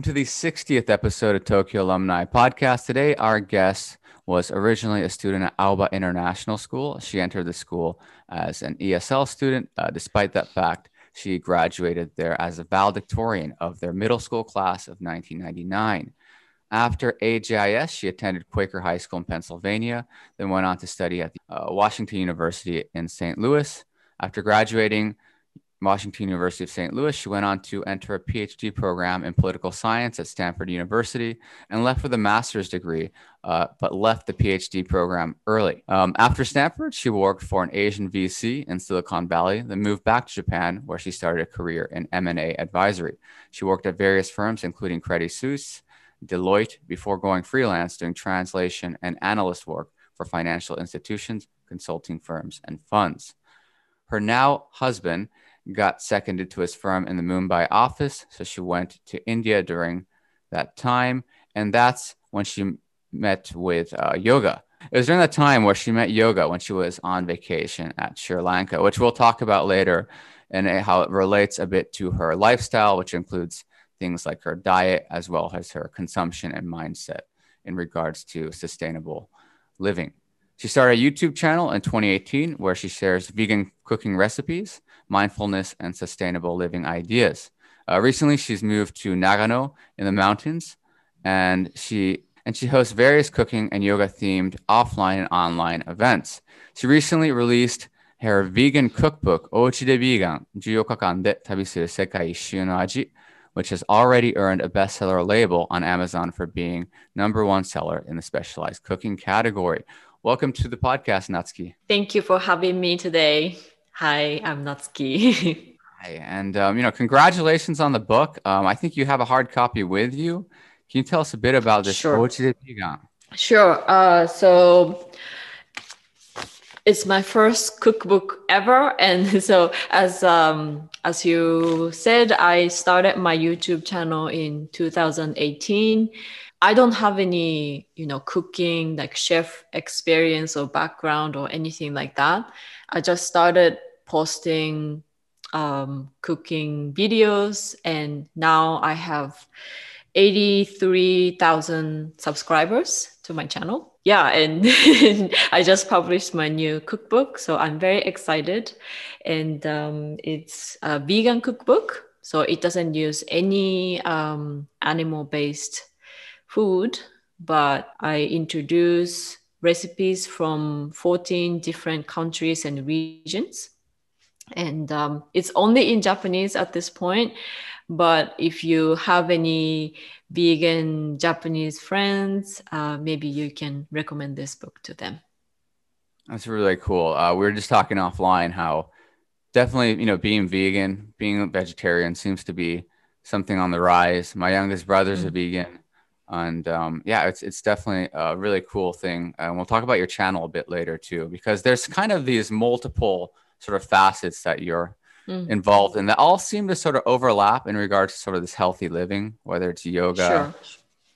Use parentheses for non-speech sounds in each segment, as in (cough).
Welcome to the 60th episode of Tokyo Alumni Podcast. Today, our guest was originally a student at Aoba International School. She entered the school as an ESL student. Uh, despite that fact, she graduated there as a valedictorian of their middle school class of 1999. After AJIS, she attended Quaker High School in Pennsylvania, then went on to study at the, uh, Washington University in St. Louis. After graduating, Washington University of St. Louis. She went on to enter a PhD program in political science at Stanford University and left with a master's degree, uh, but left the PhD program early. Um, after Stanford, she worked for an Asian VC in Silicon Valley, then moved back to Japan, where she started a career in M&A advisory. She worked at various firms, including Credit Suisse, Deloitte, before going freelance doing translation and analyst work for financial institutions, consulting firms, and funds. Her now husband got seconded to his firm in the Mumbai office. So she went to India during that time. And that's when she met with uh, yoga. It was during that time where she met yoga when she was on vacation at Sri Lanka, which we'll talk about later and how it relates a bit to her lifestyle, which includes things like her diet as well as her consumption and mindset in regards to sustainable living. She started a YouTube channel in 2018 where she shares vegan cooking recipes mindfulness, and sustainable living ideas. Uh, recently, she's moved to Nagano in the mountains, and she and she hosts various cooking and yoga themed offline and online events. She recently released her vegan cookbook, Ochi de Vegan, 14日間で旅する世界一周の味, which has already earned a bestseller label on Amazon for being number one seller in the specialized cooking category. Welcome to the podcast, Natsuki. Thank you for having me today. Hi, I'm Natsuki. (laughs) Hi, and um, you know, congratulations on the book. Um, I think you have a hard copy with you. Can you tell us a bit about this? Sure. Sure. Uh, so it's my first cookbook ever, and (laughs) so as um, as you said, I started my YouTube channel in 2018. I don't have any, you know, cooking like chef experience or background or anything like that. I just started posting um, cooking videos, and now I have 83,000 subscribers to my channel. Yeah, and (laughs) I just published my new cookbook, so I'm very excited. And um, it's a vegan cookbook, so it doesn't use any um, animal based food, but I introduce recipes from 14 different countries and regions and um, it's only in Japanese at this point. But if you have any vegan Japanese friends, uh, maybe you can recommend this book to them. That's really cool. Uh, we were just talking offline how definitely, you know, being vegan, being a vegetarian seems to be something on the rise. My youngest brother's mm-hmm. a vegan. And um, yeah, it's, it's definitely a really cool thing. And we'll talk about your channel a bit later too, because there's kind of these multiple – sort of facets that you're mm. involved in that all seem to sort of overlap in regards to sort of this healthy living, whether it's yoga sure.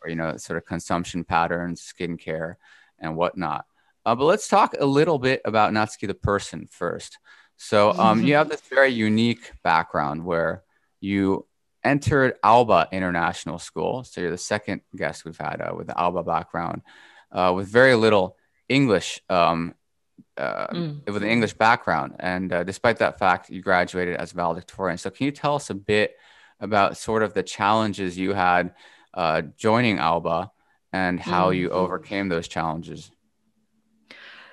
or, you know, sort of consumption patterns, skincare, and whatnot. Uh, but let's talk a little bit about Natsuki the person first. So um, you (laughs) have this very unique background where you entered Aoba International School. So you're the second guest we've had uh, with the Aoba background, uh, with very little English um, uh, mm. with an English background. And uh, despite that fact, you graduated as valedictorian. So, can you tell us a bit about sort of the challenges you had uh, joining Aoba and how mm. you overcame those challenges?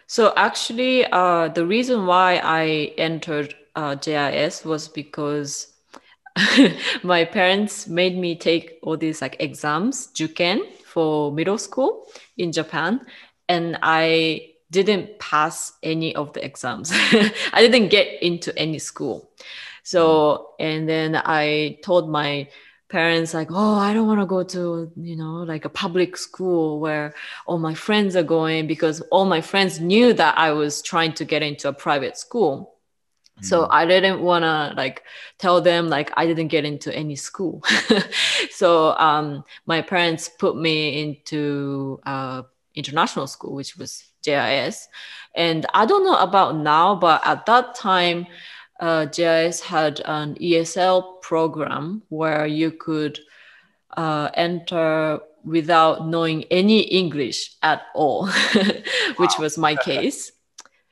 So, actually, uh, the reason why I entered uh, JIS was because (laughs) my parents made me take all these like exams, juken, for middle school in Japan. And I didn't pass any of the exams. (laughs) I didn't get into any school. So, and then I told my parents like, "Oh, I don't want to go to, you know, like a public school where all my friends are going because all my friends knew that I was trying to get into a private school." So mm. I didn't want to like tell them like I didn't get into any school. (laughs) so um, my parents put me into uh, international school, which was JIS. And I don't know about now, but at that time, uh, JIS had an ESL program where you could uh, enter without knowing any English at all, (laughs) which was my case.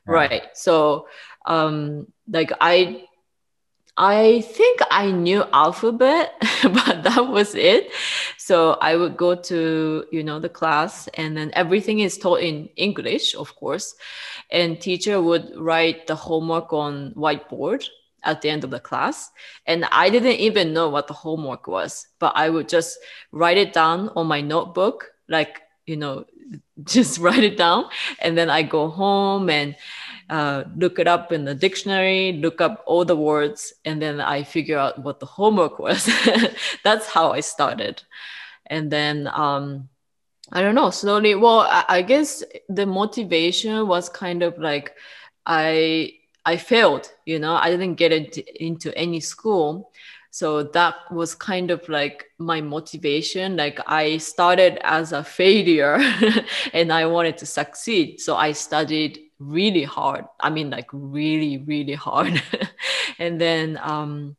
Right. So, um, like I, I think I knew alphabet, (laughs) but that was it. So I would go to you know the class, and then everything is taught in English, of course, and teacher would write the homework on whiteboard at the end of the class. And I didn't even know what the homework was, but I would just write it down on my notebook, like, you know, (laughs) just write it down. And then I go home and uh, look it up in the dictionary, look up all the words, and then I figure out what the homework (laughs) was. That's how I started. And then, um, I don't know, slowly, well, I, I guess the motivation was kind of like, I I failed, you know, I didn't get into, into any school. So that was kind of like my motivation. Like I started as a failure (laughs) and I wanted to succeed. So I studied really hard. I mean, like really, really hard. (laughs) and then um,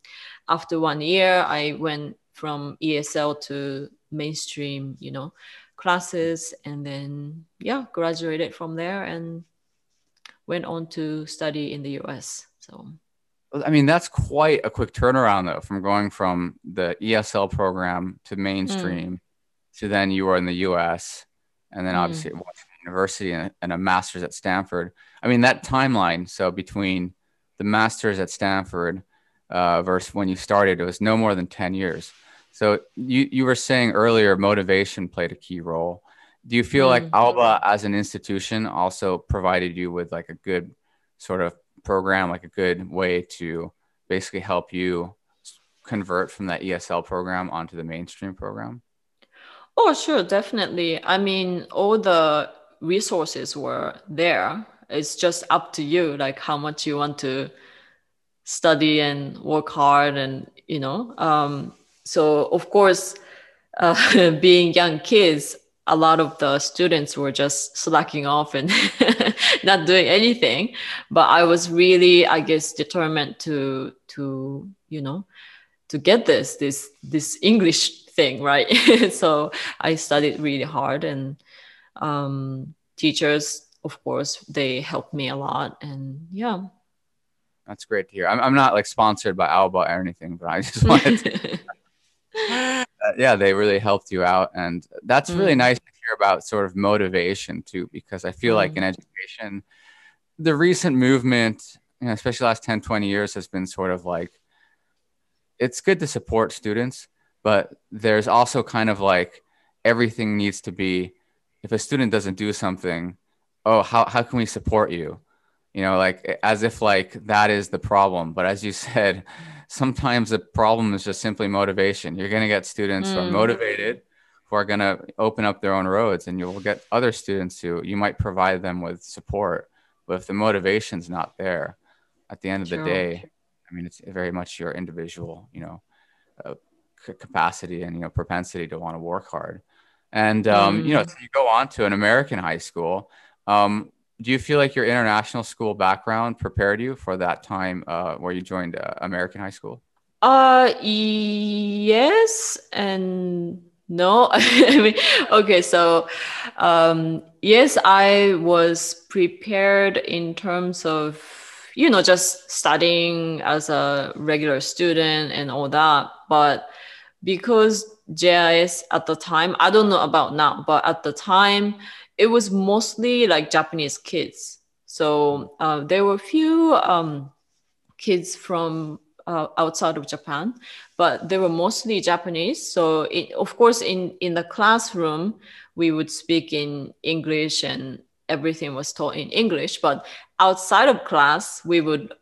after one year, I went from ESL to mainstream, you know, classes. And then, yeah, graduated from there and went on to study in the US. So, I mean, that's quite a quick turnaround, though, from going from the ESL program to mainstream mm. to then you were in the US and then mm. obviously Washington University and, and a master's at Stanford. I mean, that timeline, so between the master's at Stanford uh, versus when you started, it was no more than 10 years. So you, you were saying earlier motivation played a key role do you feel mm like Aoba as an institution also provided you with like a good sort of program like a good way to basically help you convert from that esl program onto the mainstream program? Oh sure definitely. I mean all the resources were there. It's just up to you like how much you want to study and work hard and you know um, so of course uh, (laughs) being young kids a lot of the students were just slacking off and (laughs) not doing anything. But i was really i guess determined to to you know to get this this this english thing right? (laughs) So i studied really hard and um, teachers of course they helped me a lot and yeah. That's great to hear. I'm, I'm not like sponsored by Aoba or anything but i just wanted to (laughs) uh, yeah, they really helped you out. And that's really mm. nice to hear about sort of motivation too, because I feel mm. like in education, the recent movement, you know, especially last 10, 20 years, has been sort of like it's good to support students, but there's also kind of like everything needs to be if a student doesn't do something, oh, how, how can we support you? You know, like as if like that is the problem. But as you (laughs) said, sometimes the problem is just simply motivation. You're going to get students mm. who are mm. motivated, who are going to open up their own roads, and you'll get other students who you might provide them with support. But if the motivation's not there, at the end of True. the day, I mean, it's very much your individual, you know, uh, c- capacity and you know propensity to want to work hard. And um, mm. you know, mm. so you go on to an American high school. Um, do you feel like your international school background prepared you for that time uh, where you joined uh, American high school? Uh, yes and no. (laughs) I mean, okay, so um, yes, I was prepared in terms of you know just studying as a regular student and all that, but because JIS at the time, I don't know about now, but at the time it was mostly like Japanese kids. So uh, there were a few um, kids from uh, outside of Japan, but they were mostly Japanese. So it, of course, in in the classroom, we would speak in English and everything was taught in English. But outside of class, we would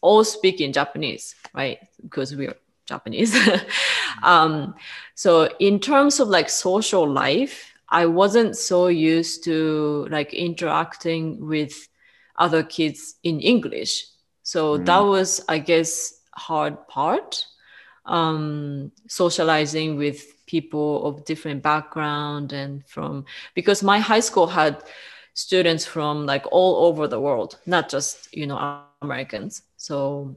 all speak in Japanese, right? Because we are Japanese. (laughs) um, so in terms of like social life, I wasn't so used to like interacting with other kids in English. So mm. that was, I guess, hard part. Um, socializing with people of different background and from because my high school had students from like all over the world, not just you know Americans. So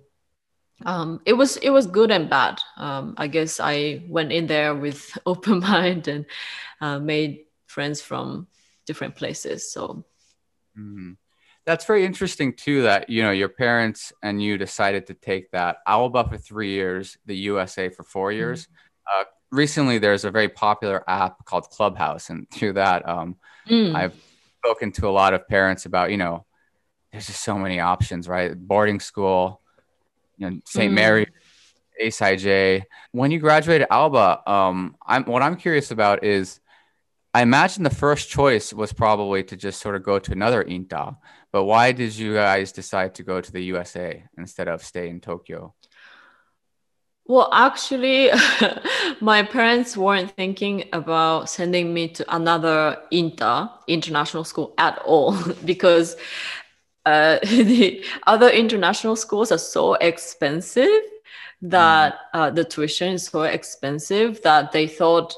um, it was it was good and bad. Um, I guess I went in there with (laughs) open mind and uh, made friends from different places. So mm-hmm. that's very interesting too. That you know your parents and you decided to take that Aoba for three years, the USA for four mm-hmm. years. Mm-hmm. Uh, recently, there's a very popular app called Clubhouse, and through that, um, mm. I've spoken to a lot of parents about you know there's just so many options, right? Boarding school you know, St. Mm. Mary, ASIJ. When you graduated Aoba, um, I'm what I'm curious about is I imagine the first choice was probably to just sort of go to another INTA, but why did you guys decide to go to the USA instead of stay in Tokyo? Well, actually, (laughs) my parents weren't thinking about sending me to another INTA, international school, at all, (laughs) because uh, (laughs) the other international schools are so expensive that mm. uh, the tuition is so expensive that they thought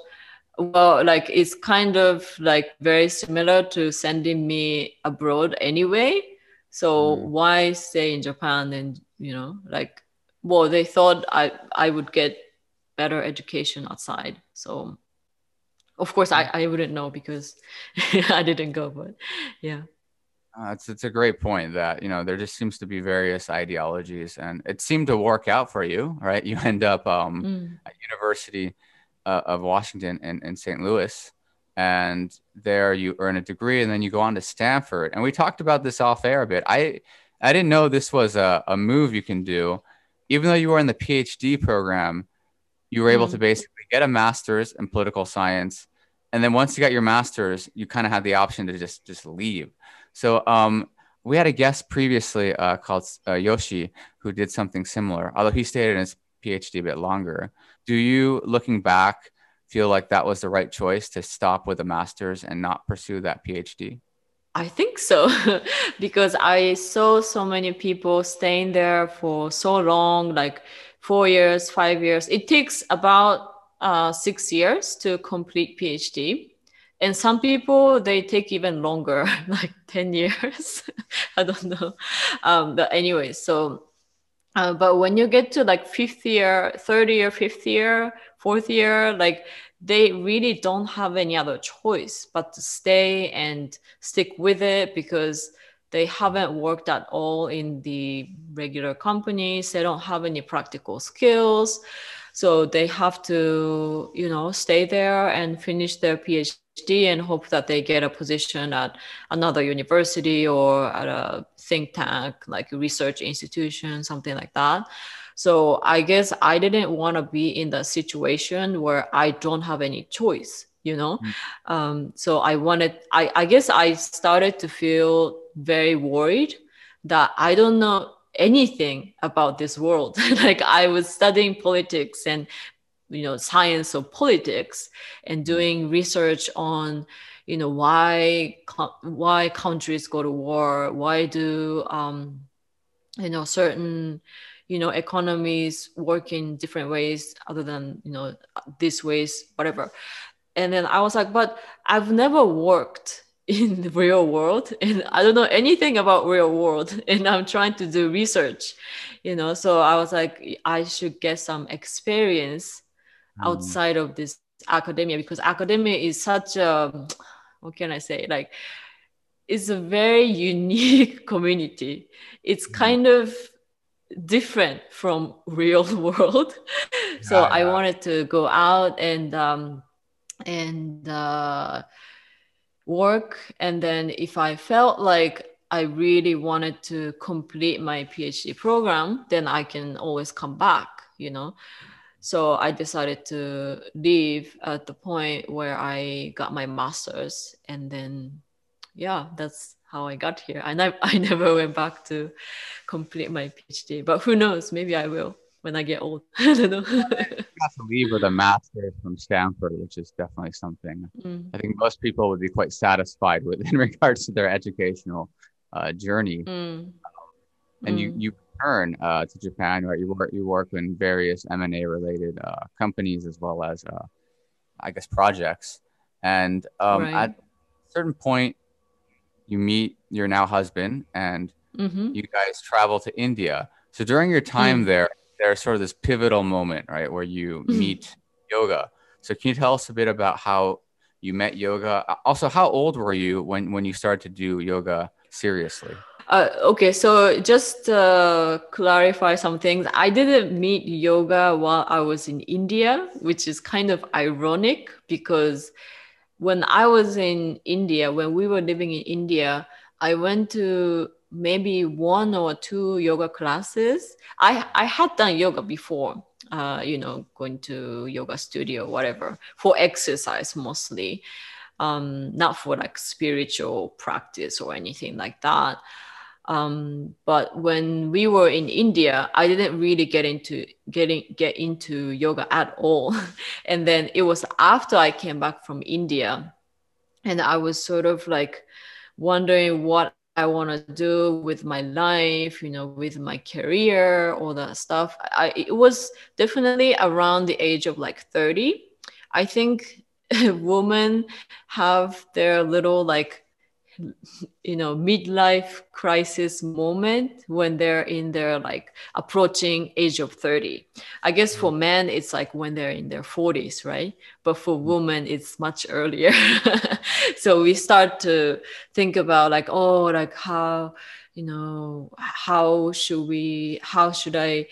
well like it's kind of like very similar to sending me abroad anyway so mm. why stay in japan and you know like well they thought i i would get better education outside so of course i i wouldn't know because (laughs) i didn't go but yeah uh, it's it's a great point that you know there just seems to be various ideologies, and it seemed to work out for you, right? (laughs) You end up um, mm. at University uh, of Washington in, in St. Louis, and there you earn a degree, and then you go on to Stanford. And we talked about this off air a bit. I I didn't know this was a, a move you can do, even though you were in the PhD program. You were able mm. to basically get a master's in political science, and then once you got your master's, you kind of had the option to just just leave so um, we had a guest previously uh, called uh, Yoshi who did something similar, although he stayed in his PhD a bit longer. Do you, looking back, feel like that was the right choice to stop with a master's and not pursue that PhD? I think so, (laughs) because I saw so many people staying there for so long, like four years, five years. It takes about uh, six years to complete PhD and some people they take even longer (laughs) like 10 years (laughs) i don't know um, but anyway so uh, but when you get to like fifth year third year fifth year fourth year like they really don't have any other choice but to stay and stick with it because they haven't worked at all in the regular companies. They don't have any practical skills. So they have to you know stay there and finish their phd and hope that they get a position at another university or at a think tank, like a research institution, something like that. So I guess I didn't want to be in the situation where I don't have any choice, you know? Mm. Um, so I wanted, I, I guess I started to feel very worried that I don't know anything about this world. (laughs) like I was studying politics and you know science or politics and doing research on you know why why countries go to war why do um, you know certain you know economies work in different ways other than you know these ways whatever. And then i was like but i've never worked (laughs) in the real world and i don't know anything about real world (laughs) and i'm trying to do research you know. So i was like i should get some experience Mm. outside of this academia because academia is such a what can I say like it's a very (laughs) unique community. It's mm. kind of different from real (laughs) world. so yeah, I wanted to go out and um, and uh, work, and then if I felt like I really wanted to complete my PhD program, then I can always come back. You know, so I decided to leave at the point where I got my master's, and then, yeah, that's how I got here. And I, (laughs) I never went back to complete my PhD, but who knows? Maybe I will when I get old. (laughs) I don't know. (laughs) you got to leave with a master's from Stanford, which is definitely something mm. I think most people would be quite satisfied with in regards to their educational uh, journey. Mm. Um, and mm. you you return uh, to Japan, right? You work you work in various M and A related uh, companies as well as, uh, I guess, projects. And um, right. at a certain point, you meet your now husband, and mm-hmm. you guys travel to India. So during your time mm. there, there's sort of this pivotal moment, right, where you mm-hmm. meet yoga. So can you tell us a bit about how you met yoga? Also, how old were you when when you started to do yoga seriously? Uh, okay, so just uh, clarify some things. I didn't meet yoga while I was in India, which is kind of ironic because when I was in India, when we were living in India, I went to maybe one or two yoga classes. I, I had done yoga before, uh, you know, going to yoga studio, whatever, for exercise mostly, um, not for like spiritual practice or anything like that. Um, but when we were in India, I didn't really get into getting get into yoga at all. (laughs) and then it was after I came back from India, and I was sort of like wondering what I want to do with my life, you know, with my career, all that stuff. I it was definitely around the age of like 30. I think (laughs) women have their little like you know midlife crisis moment when they're in their like approaching age of 30 i guess for mm-hmm. men it's like when they're in their 40s right but for mm-hmm. women it's much earlier (laughs) so we start to think about like oh like how you know how should we how should i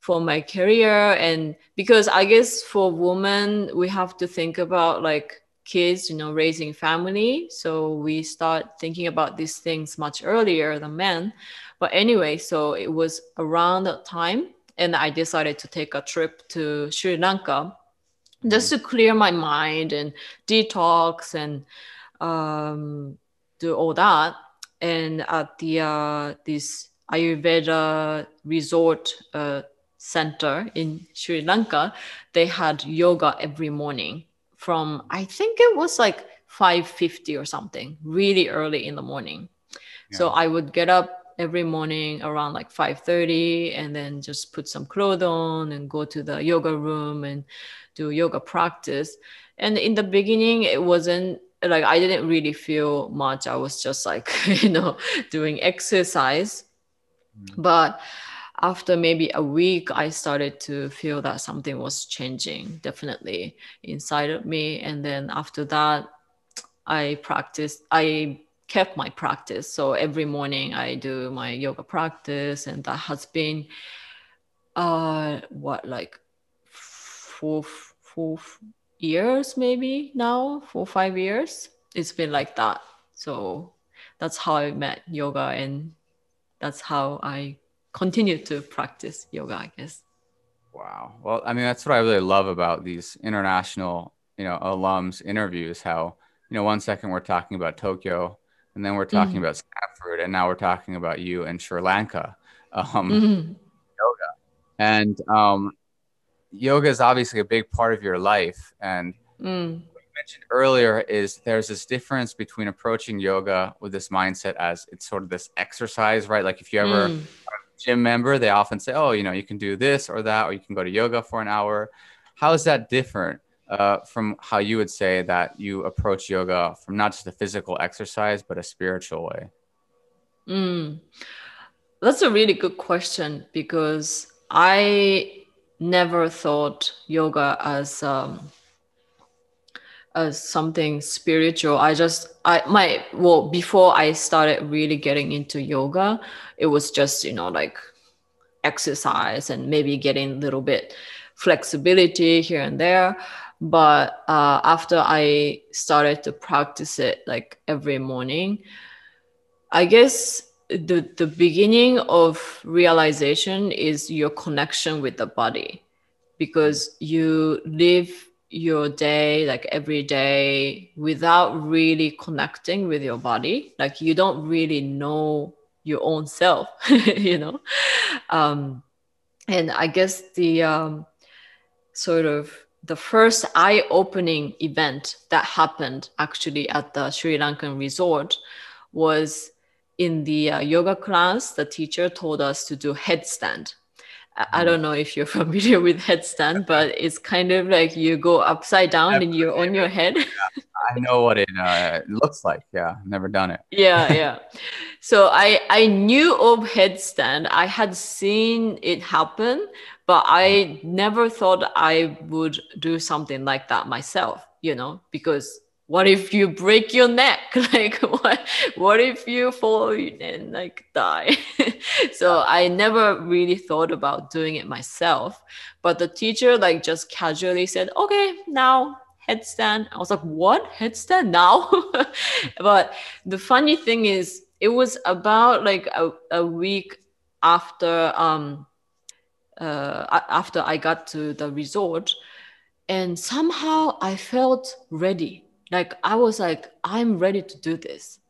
for my career and because i guess for women we have to think about like kids, you know, raising family. So we start thinking about these things much earlier than men. But anyway, so it was around that time, and I decided to take a trip to Sri Lanka just to clear my mind and detox and um, do all that. And at the uh, this Ayurveda resort uh, center in Sri Lanka, they had yoga every morning from I think it was like 5:50 or something, really early in the morning. Yeah. So I would get up every morning around like 5:30 and then just put some clothes on and go to the yoga room and do yoga practice. And in the beginning it wasn't like I didn't really feel much. I was just like, (laughs) you know, doing exercise. Mm-hmm. But after maybe a week, I started to feel that something was changing definitely inside of me. And then after that, I practiced, I kept my practice. So every morning I do my yoga practice, and that has been uh what like four four years maybe now, four five years. It's been like that. So that's how I met yoga and that's how I continue to practice yoga, I guess. Wow. Well, I mean, that's what I really love about these international, you know, alums interviews. How, you know, one second we're talking about Tokyo, and then we're talking mm-hmm. about Stanford, and now we're talking about you in Sri Lanka, (laughs) um, mm-hmm. yoga, and um, yoga is obviously a big part of your life. And mm. what you mentioned earlier is there's this difference between approaching yoga with this mindset as it's sort of this exercise, right? Like if you ever mm gym member, they often say, oh, you know, you can do this or that, or you can go to yoga for an hour. How is that different uh, from how you would say that you approach yoga from not just a physical exercise, but a spiritual way? Mm. That's a really good question because I never thought yoga as um, something spiritual. I just I my well before I started really getting into yoga, it was just you know like exercise and maybe getting a little bit flexibility here and there. But uh, after I started to practice it like every morning, I guess the the beginning of realization is your connection with the body because you live your day like every day without really connecting with your body. Like you don't really know your own self (laughs) you know? Um and i guess the um sort of the first eye-opening event that happened actually at the sri lankan resort was in the uh, yoga class the teacher told us to do headstand I don't know if you're (laughs) familiar with headstand, but it's kind of like you go upside down and you're on your head. Yeah, I know what it uh, looks like. Yeah, never done it. yeah, (laughs) yeah. So I I knew of headstand. I had seen it happen, but I never thought I would do something like that myself, you know, because what if you break your neck? (laughs) like what what if you fall and like die? (laughs) so I never really thought about doing it myself. But the teacher like just casually said, okay, now headstand. I was like, what? Headstand now? (laughs) but the funny thing is it was about like a, a week after um uh after I got to the resort and somehow I felt ready like i was like i'm ready to do this.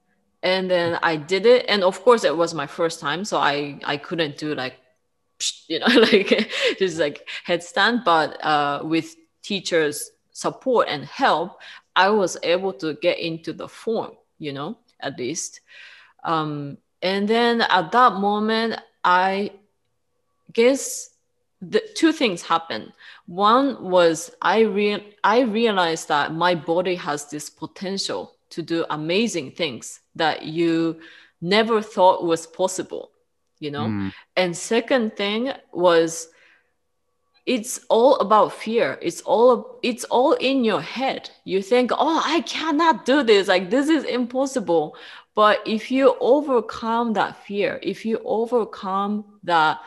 And then i did it and of course it was my first time so i i couldn't do like you know (laughs) like just like headstand but uh, with teachers support and help i was able to get into the form you know at least. Um, and then at that moment i guess the two things happened one was I real I realized that my body has this potential to do amazing things that you never thought was possible, you know. Mm. And second thing was it's all about fear. It's all it's all in your head. You think oh i cannot do this. Like this is impossible. But if you overcome that fear if you overcome that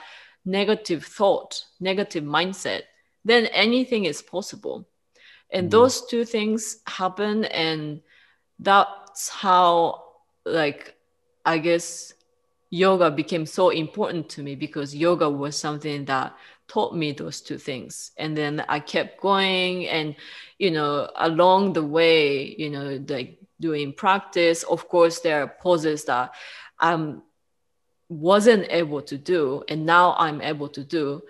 negative thought negative mindset then anything is possible. And mm those two things happen, and that's how, like, I guess yoga became so important to me because yoga was something that taught me those two things. And then I kept going, and you know, along the way, you know, like doing practice, of course, there are poses that I wasn't able to do, and now I'm able to do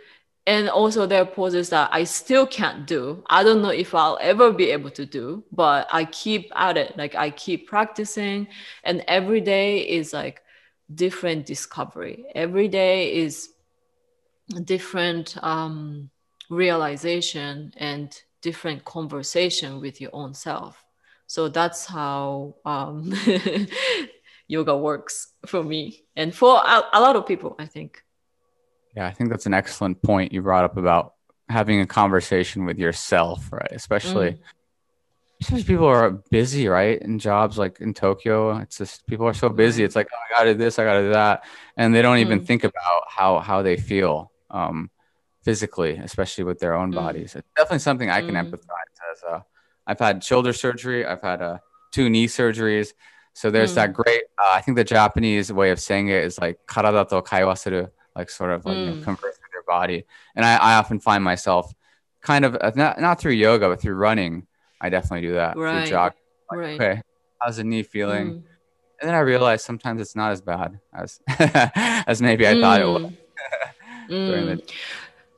and also there are poses that I still can't do. I don't know if I'll ever be able to do, but I keep at it. Like I keep practicing, and every day is like different discovery. Every day is different um, realization and different conversation with your own self. So that's how um, (laughs) yoga works for me and for a, a lot of people, I think. Yeah, I think that's an excellent point you brought up about having a conversation with yourself, right? Especially, mm. especially people are busy, right? In jobs like in Tokyo, it's just people are so busy. It's like, oh, I gotta do this, I gotta do that, and they don't mm. even think about how how they feel um, physically, especially with their own mm. bodies. It's definitely something I can mm. empathize as. Uh, I've had shoulder surgery, I've had uh, two knee surgeries. So there's that mm. great. Uh, I think the Japanese way of saying it is like karada to kaiwasuru like sort of like mm. you know, mm. converse with your body. And I, I often find myself kind of uh, not not through yoga, but through running. I definitely do that. Right. Through jog. Like, right. Okay, how's the knee feeling? Mm. And then I realized sometimes it's not as bad as (laughs) as maybe I mm. thought it was. (laughs) mm.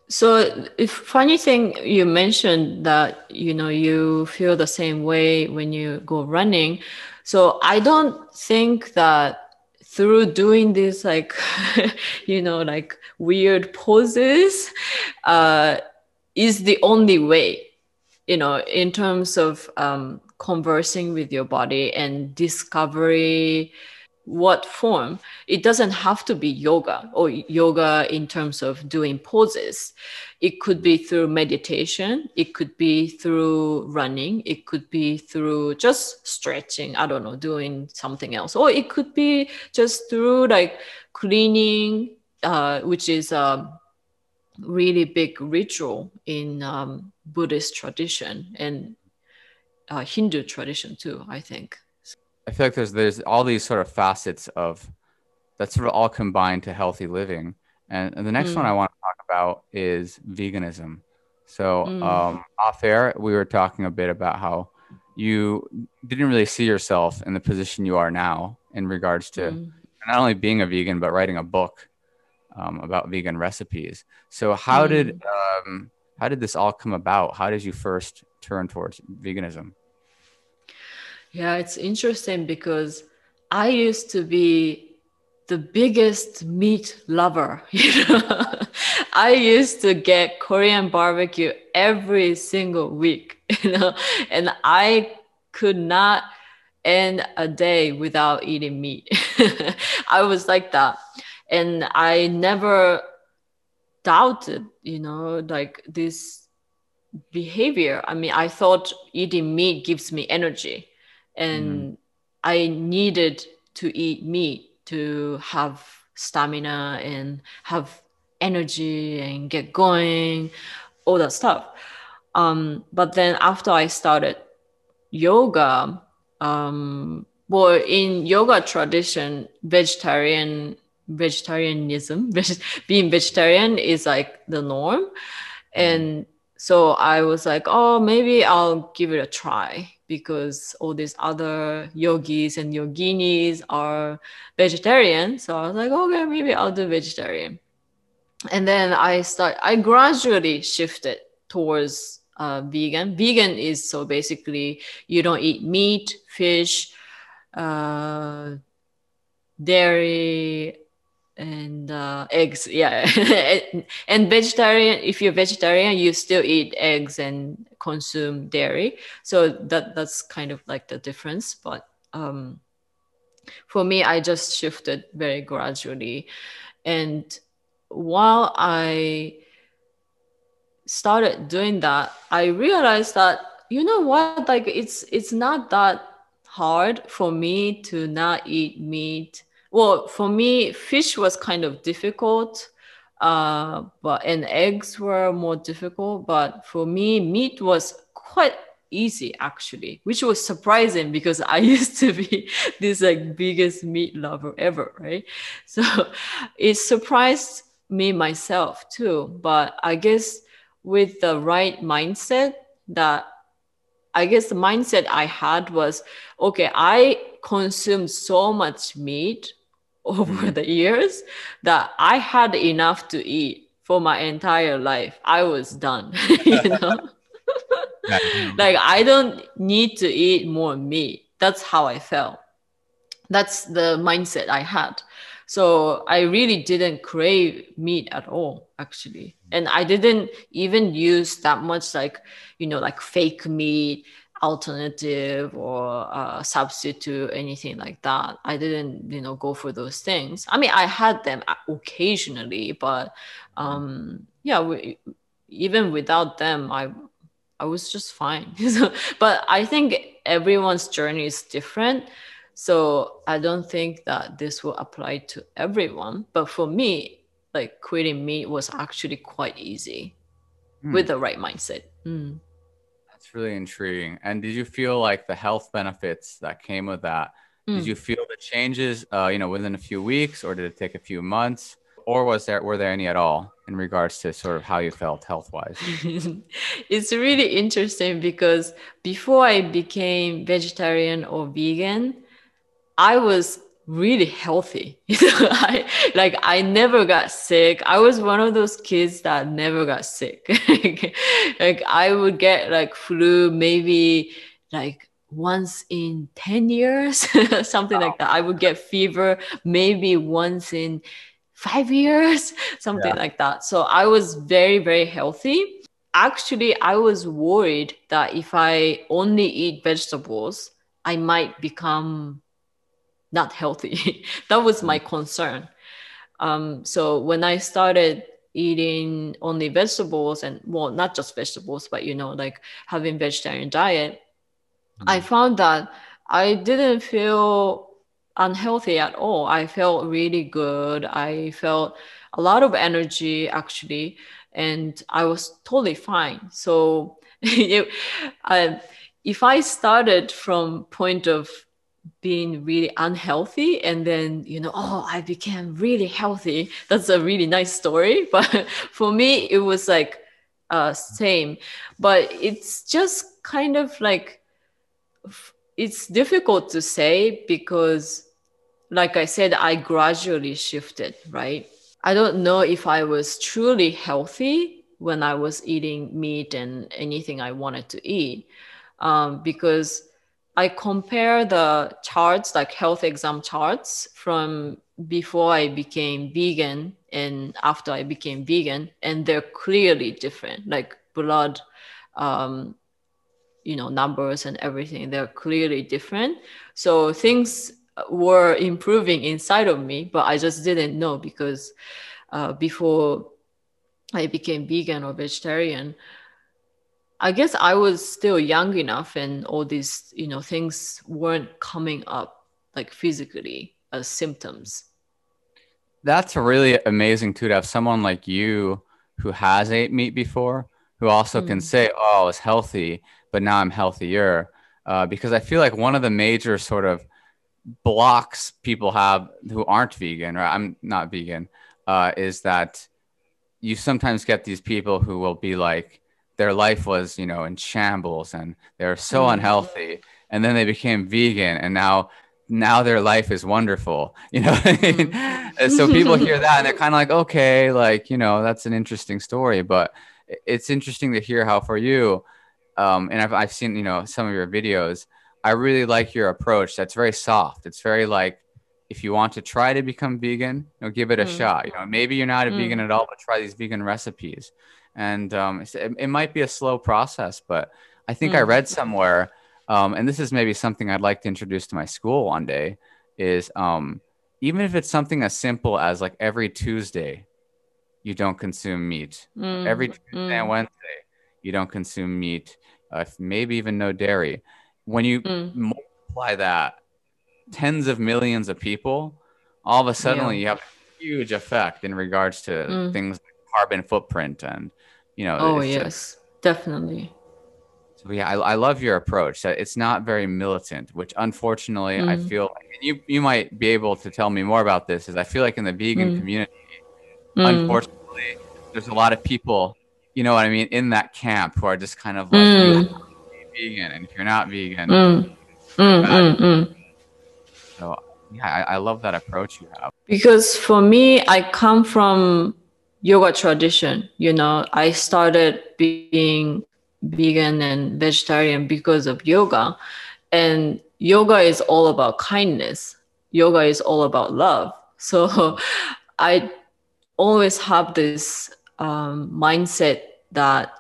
So, if funny thing you mentioned that you know you feel the same way when you go running. So I don't think that through doing this like (laughs) you know like weird poses uh, is the only way you know in terms of um, conversing with your body and discovery what form it doesn't have to be yoga or yoga in terms of doing poses. It could be through meditation it could be through running it could be through just stretching i don't know doing something else. Or it could be just through like cleaning uh, which is a really big ritual in um, buddhist tradition and uh, hindu tradition too i think I feel like there's there's all these sort of facets of that sort of all combined to healthy living. And, and the next mm. one I want to talk about is veganism. So mm. um, off air, we were talking a bit about how you didn't really see yourself in the position you are now in regards to mm. not only being a vegan but writing a book um, about vegan recipes. So how did mm. um, how did this all come about? How did you first turn towards veganism? Yeah, it's interesting because I used to be the biggest meat lover. (laughs) You know, I used to get Korean barbecue every single week. (laughs) You know, and I could not end a day without eating meat. (laughs) I was like that, and I never doubted, you know, like this behavior. I mean, I thought eating meat gives me energy, and mm. I needed to eat meat to have stamina and have energy and get going, all that stuff. Um, but then after I started yoga, um, well, in yoga tradition, vegetarian vegetarianism, (laughs) being vegetarian is like the norm, and so I was like, oh, maybe I'll give it a try because all these other yogis and yoginis are vegetarian. So I was like, okay, maybe I'll do vegetarian. And then I start, I gradually shifted towards uh, vegan. Vegan is so basically you don't eat meat, fish, uh, dairy, and uh, eggs yeah. (laughs) And vegetarian if you're vegetarian you still eat eggs and consume dairy. So that that's kind of like the difference but um, for me i just shifted very gradually. And while i started doing that i realized that you know what? Like it's it's not that hard for me to not eat meat well, for me, fish was kind of difficult, uh, but and eggs were more difficult. But for me, meat was quite easy actually, which was surprising because I (laughs) used to be this like biggest meat lover ever, right? (laughs) So it surprised me myself too. But I guess with the right mindset that I guess the mindset I had was okay, I consumed so much meat over mm-hmm. the years that I had enough to eat for my entire life. I was done, (laughs) you (laughs) know. like I don't need to eat more meat. That's how I felt. That's the mindset I had. So I really didn't crave meat at all, actually. And I didn't even use that much like, you know, like fake meat alternative or uh, substitute anything like that. I didn't you know go for those things. I mean i had them occasionally but um yeah we, even without them i i was just fine. (laughs) But i think everyone's journey is different. So i don't think that this will apply to everyone but for me like quitting meat was actually quite easy mm. with the right mindset. Mm really intriguing. And did you feel like the health benefits that came with that? Mm. Did you feel the changes, uh, you know, within a few weeks, or did it take a few months, or was there were there any at all in regards to sort of how you felt health wise? (laughs) it's really interesting because before I became vegetarian or vegan, I was really healthy. (laughs) I, like I never got sick. I was one of those kids that never got sick. (laughs) like I would get like flu maybe like once in 10 years, (laughs) something wow. like that. I would get fever maybe once in five years, something yeah. like that. So I was very, very healthy. Actually, I was worried that if I only eat vegetables, I might become not healthy. (laughs) that was my mm. concern. Um, so when I started eating only vegetables and well, not just vegetables, but you know, like having vegetarian diet, mm-hmm. I found that I didn't feel unhealthy at all. I felt really good. I felt a lot of energy actually, and I was totally fine. So (laughs) it, uh, if I started from point of being really unhealthy and then you know oh i became really healthy. That's a really nice story (laughs) but for me it was like uh same. But it's just kind of like it's difficult to say because like i said i gradually shifted right? I don't know if i was truly healthy when i was eating meat and anything i wanted to eat um, because I compare the charts, like health exam charts from before I became vegan and after I became vegan, and they're clearly different. Like blood, um, you know, numbers and everything, they're clearly different. So things were improving inside of me, but I just didn't know because uh, before I became vegan or vegetarian, I guess I was still young enough and all these, you know, things weren't coming up like physically as symptoms. That's really amazing too to have someone like you who has ate meat before, who also mm. can say, "Oh, I was healthy, but now I'm healthier." Uh, because I feel like one of the major sort of blocks people have who aren't vegan, or I'm not vegan, uh, is that you sometimes get these people who will be like, their life was, you know, in shambles and they're so mm. unhealthy, and then they became vegan, and now now their life is wonderful (laughs) you know I mean? mm. so people hear that and they're (laughs) kind of like okay like you know that's an interesting story but it's interesting to hear how for you um, and I've, I've seen you know some of your videos i really like your approach that's very soft it's very like if you want to try to become vegan you know, give it a mm. shot you know maybe you're not a mm. vegan at all but try these vegan recipes and um, it, it, might be a slow process but i think i mm. read somewhere um, and this is maybe something I'd like to introduce to my school one day, is um, even if it's something as simple as like every Tuesday, you don't consume meat. Mm, every Tuesday mm. and Wednesday, you don't consume meat. Uh, maybe even no dairy. When you mm. multiply that, tens of millions of people, all of a sudden yeah. you have a huge effect in regards to mm. things like carbon footprint and you know. Oh yes, just, definitely. So yeah, I, I love your approach. That it's not very militant, which unfortunately mm. I feel. you you might be able to tell me more about this. Is I feel like in the vegan mm. community, mm. unfortunately, there's a lot of people. You know what I mean? In that camp who are just kind of like mm. vegan, and if you're not vegan, mm. Mm, so yeah, I, I love that approach you have. Because for me, I come from yoga tradition. You know, I started being vegan and vegetarian because of yoga. And yoga is all about kindness. Yoga is all about love. (laughs) So I always have this um, mindset that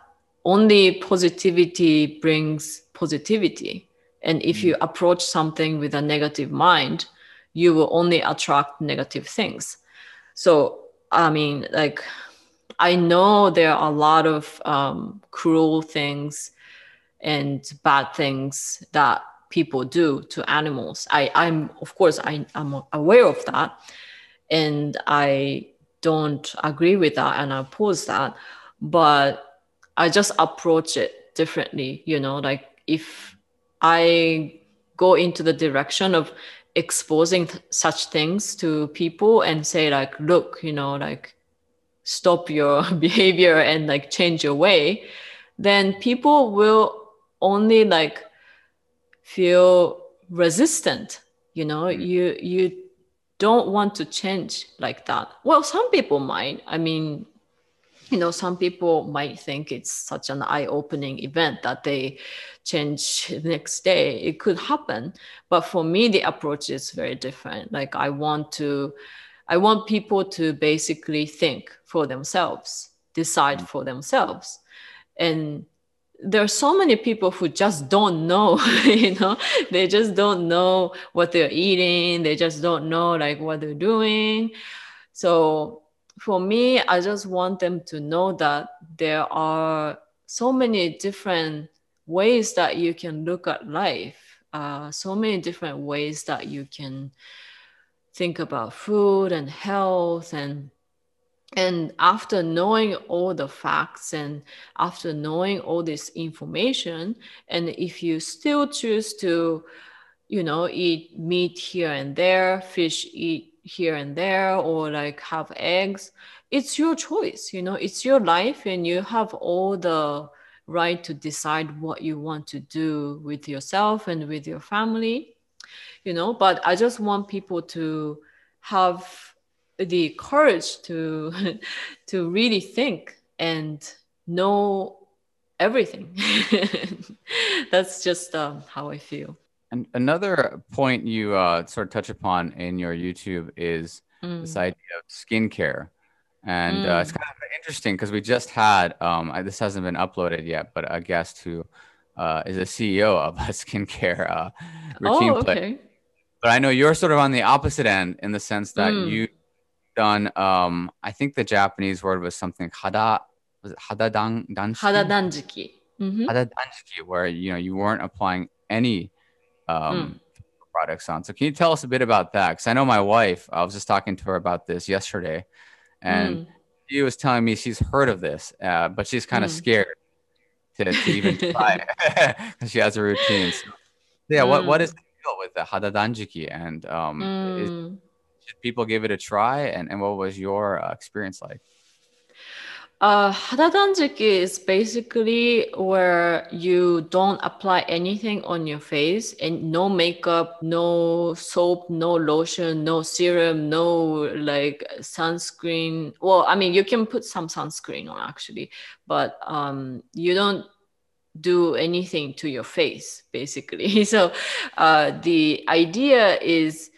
only positivity brings positivity. And if you approach something with a negative mind, you will only attract negative things. So, I mean, like I know there are a lot of um, cruel things and bad things that people do to animals. I, I'm of course I, I'm aware of that, and I don't agree with that and I oppose that, but I just approach it differently. You know, like if I go into the direction of exposing th- such things to people and say like, look, you know, like stop your (laughs) behavior and like change your way then people will only like feel resistant you know? Mm. you you don't want to change like that. Well some people might. I mean you know some people might think it's such an eye-opening event that they change the next day it could happen but for me the approach is very different like i want to I want people to basically think for themselves, decide mm. for themselves. And there are so many people who just don't know, (laughs) you know, they just don't know what they're eating. They just don't know like what they're doing. So for me, I just want them to know that there are so many different ways that you can look at life, uh, so many different ways that you can think about food and health and and after knowing all the facts and after knowing all this information and if you still choose to you know eat meat here and there fish eat here and there or like have eggs. It's your choice you know it's your life and you have all the right to decide what you want to do with yourself and with your family you know. But i just want people to have the courage to (laughs) to really think and know everything. (laughs) That's just um, how i feel and another point you uh, sort of touch upon in your youtube is mm. this idea of skincare and mm. uh, it's mm. kind of interesting because we just had um, this hasn't been uploaded yet but a guest who uh, is a ceo of a (laughs) skincare uh, routine oh, okay. but I know you're sort of on the opposite end in the sense that mm. you done. Um, I think the Japanese word was something hada. Was it hadadan danshiki? Hadadanjiki. Mhm. Hadadanshiki, where you know you weren't applying any um, Mm. products on. So can you tell us a bit about that? Because I know my wife. I was just talking to her about this yesterday, and Mm. she was telling me she's heard of this, uh, but she's kind of Mm. scared to, to even (laughs) try because (laughs) she has a routine. So, yeah, what what Mm. the deal with the hadadanjiki, and um, is, Mm. should people give it a try? And and what was your uh, experience like? Uh, hadadanjiki is basically where you don't apply anything on your face and no makeup, no soap, no lotion, no serum, no like sunscreen. Well, I mean, you can put some sunscreen on actually, but um, you don't do anything to your face basically. (laughs) so uh, the idea is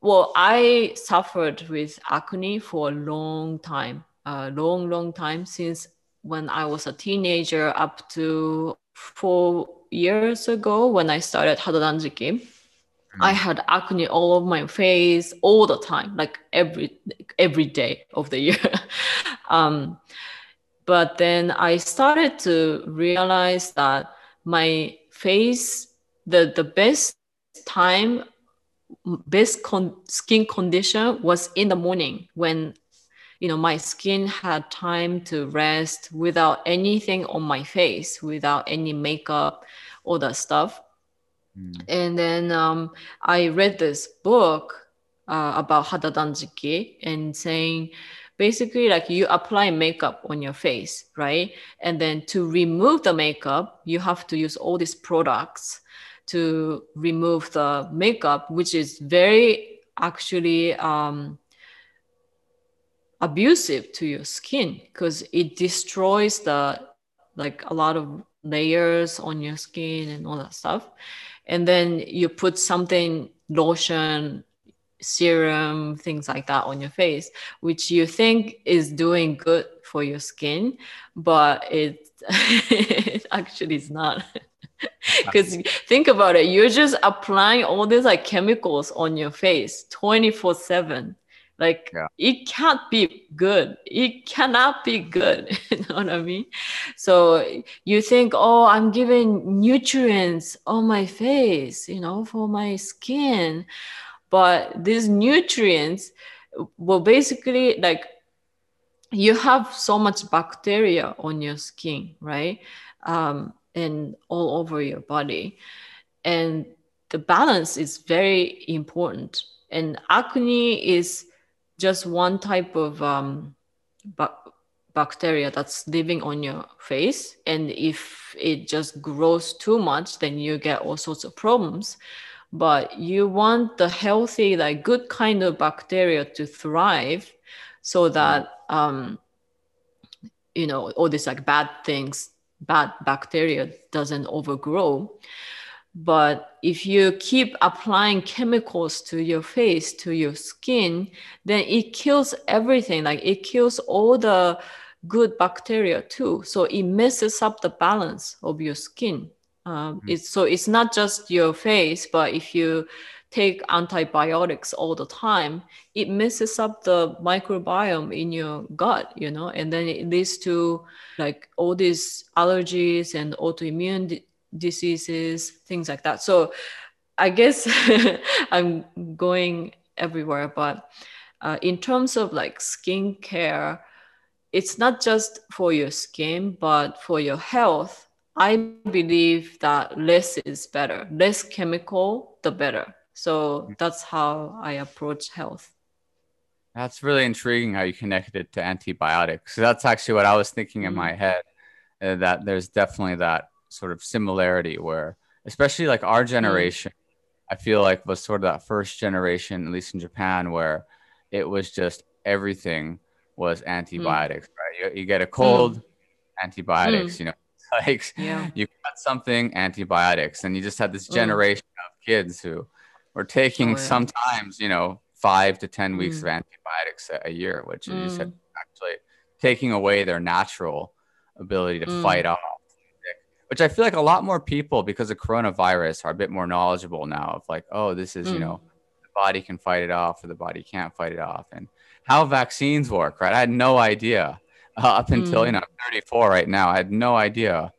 well, I suffered with acne for a long time, a long, long time since when I was a teenager up to four years ago when I started Hadadanjiki. I had acne all over my face all the time, like every every day of the (laughs) year. um, but then I started to realize that my face, the the best time best con- skin condition was in the morning when you know my skin had time to rest without anything on my face without any makeup all that stuff Mm. and then um, i read this book uh, about hadadanjiki and saying basically like you apply makeup on your face right and then to remove the makeup you have to use all these products to remove the makeup, which is very actually um, abusive to your skin because it destroys the like a lot of layers on your skin and all that stuff. And then you put something lotion, serum, things like that on your face, which you think is doing good for your skin, but it, it (laughs) actually is not. (laughs) Because think about it, you're just applying all these like chemicals on your face 24 7. Like Yeah. it can't be good. It cannot be good. (laughs) you know what I mean? So you think, oh, I'm giving nutrients on my face, you know, for my skin. But these nutrients will basically like you have so much bacteria on your skin, right? Um, and all over your body. And the balance is very important. And acne is just one type of um, bac- bacteria that's living on your face. And if it just grows too much, then you get all sorts of problems. But you want the healthy, like good kind of bacteria to thrive so that, um, you know, all these like bad things bad bacteria doesn't overgrow. But if you keep applying chemicals to your face, to your skin, then it kills everything. Like it kills all the good bacteria too. So it messes up the balance of your skin. Um, it's so it's not just your face, but if you take antibiotics all the time, it messes up the microbiome in your gut, you know, and then it leads to like all these allergies and autoimmune diseases, things like that. So I guess (laughs) I'm going everywhere, but uh, in terms of like skincare, it's not just for your skin, but for your health. I believe that less is better. Less chemical, the better. So that's how I approach health. That's really intriguing how you connected it to antibiotics. So that's actually what I was thinking in Mm. my head. uh, that there's definitely that sort of similarity where, especially like our generation, I feel like was sort of that first generation, at least in Japan, where it was just everything was antibiotics. Right? You, you get a cold, antibiotics. You know, (laughs) like Yeah. you got something, antibiotics, and you just had this Mm. generation of kids who were taking Oh, yeah. sometimes, you know, five to ten weeks Mm. of antibiotics a, a year, which Mm. actually taking away their natural ability to Mm. fight off. Which I feel like a lot more people, because of coronavirus, are a bit more knowledgeable now of like, oh, this is you Mm. know, the body can fight it off or the body can't fight it off and how vaccines work right i had no idea uh, up until mm. you know 34 right now i had no idea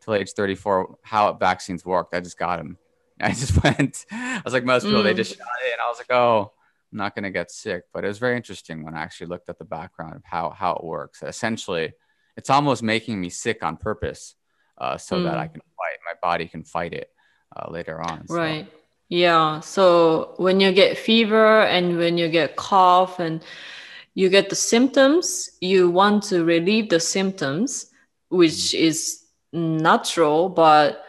till age 34 how vaccines worked i just got them (laughs) i just went i was like most people mm. they just shot it and i was like oh i'm not going to get sick but it was very interesting when i actually looked at the background of how how it works essentially it's almost making me sick on purpose uh, so mm. that i mm. can fight my body can fight it uh, later on so. right yeah so when you get fever and when you get cough and you get the symptoms you want to relieve the symptoms which mm. is natural but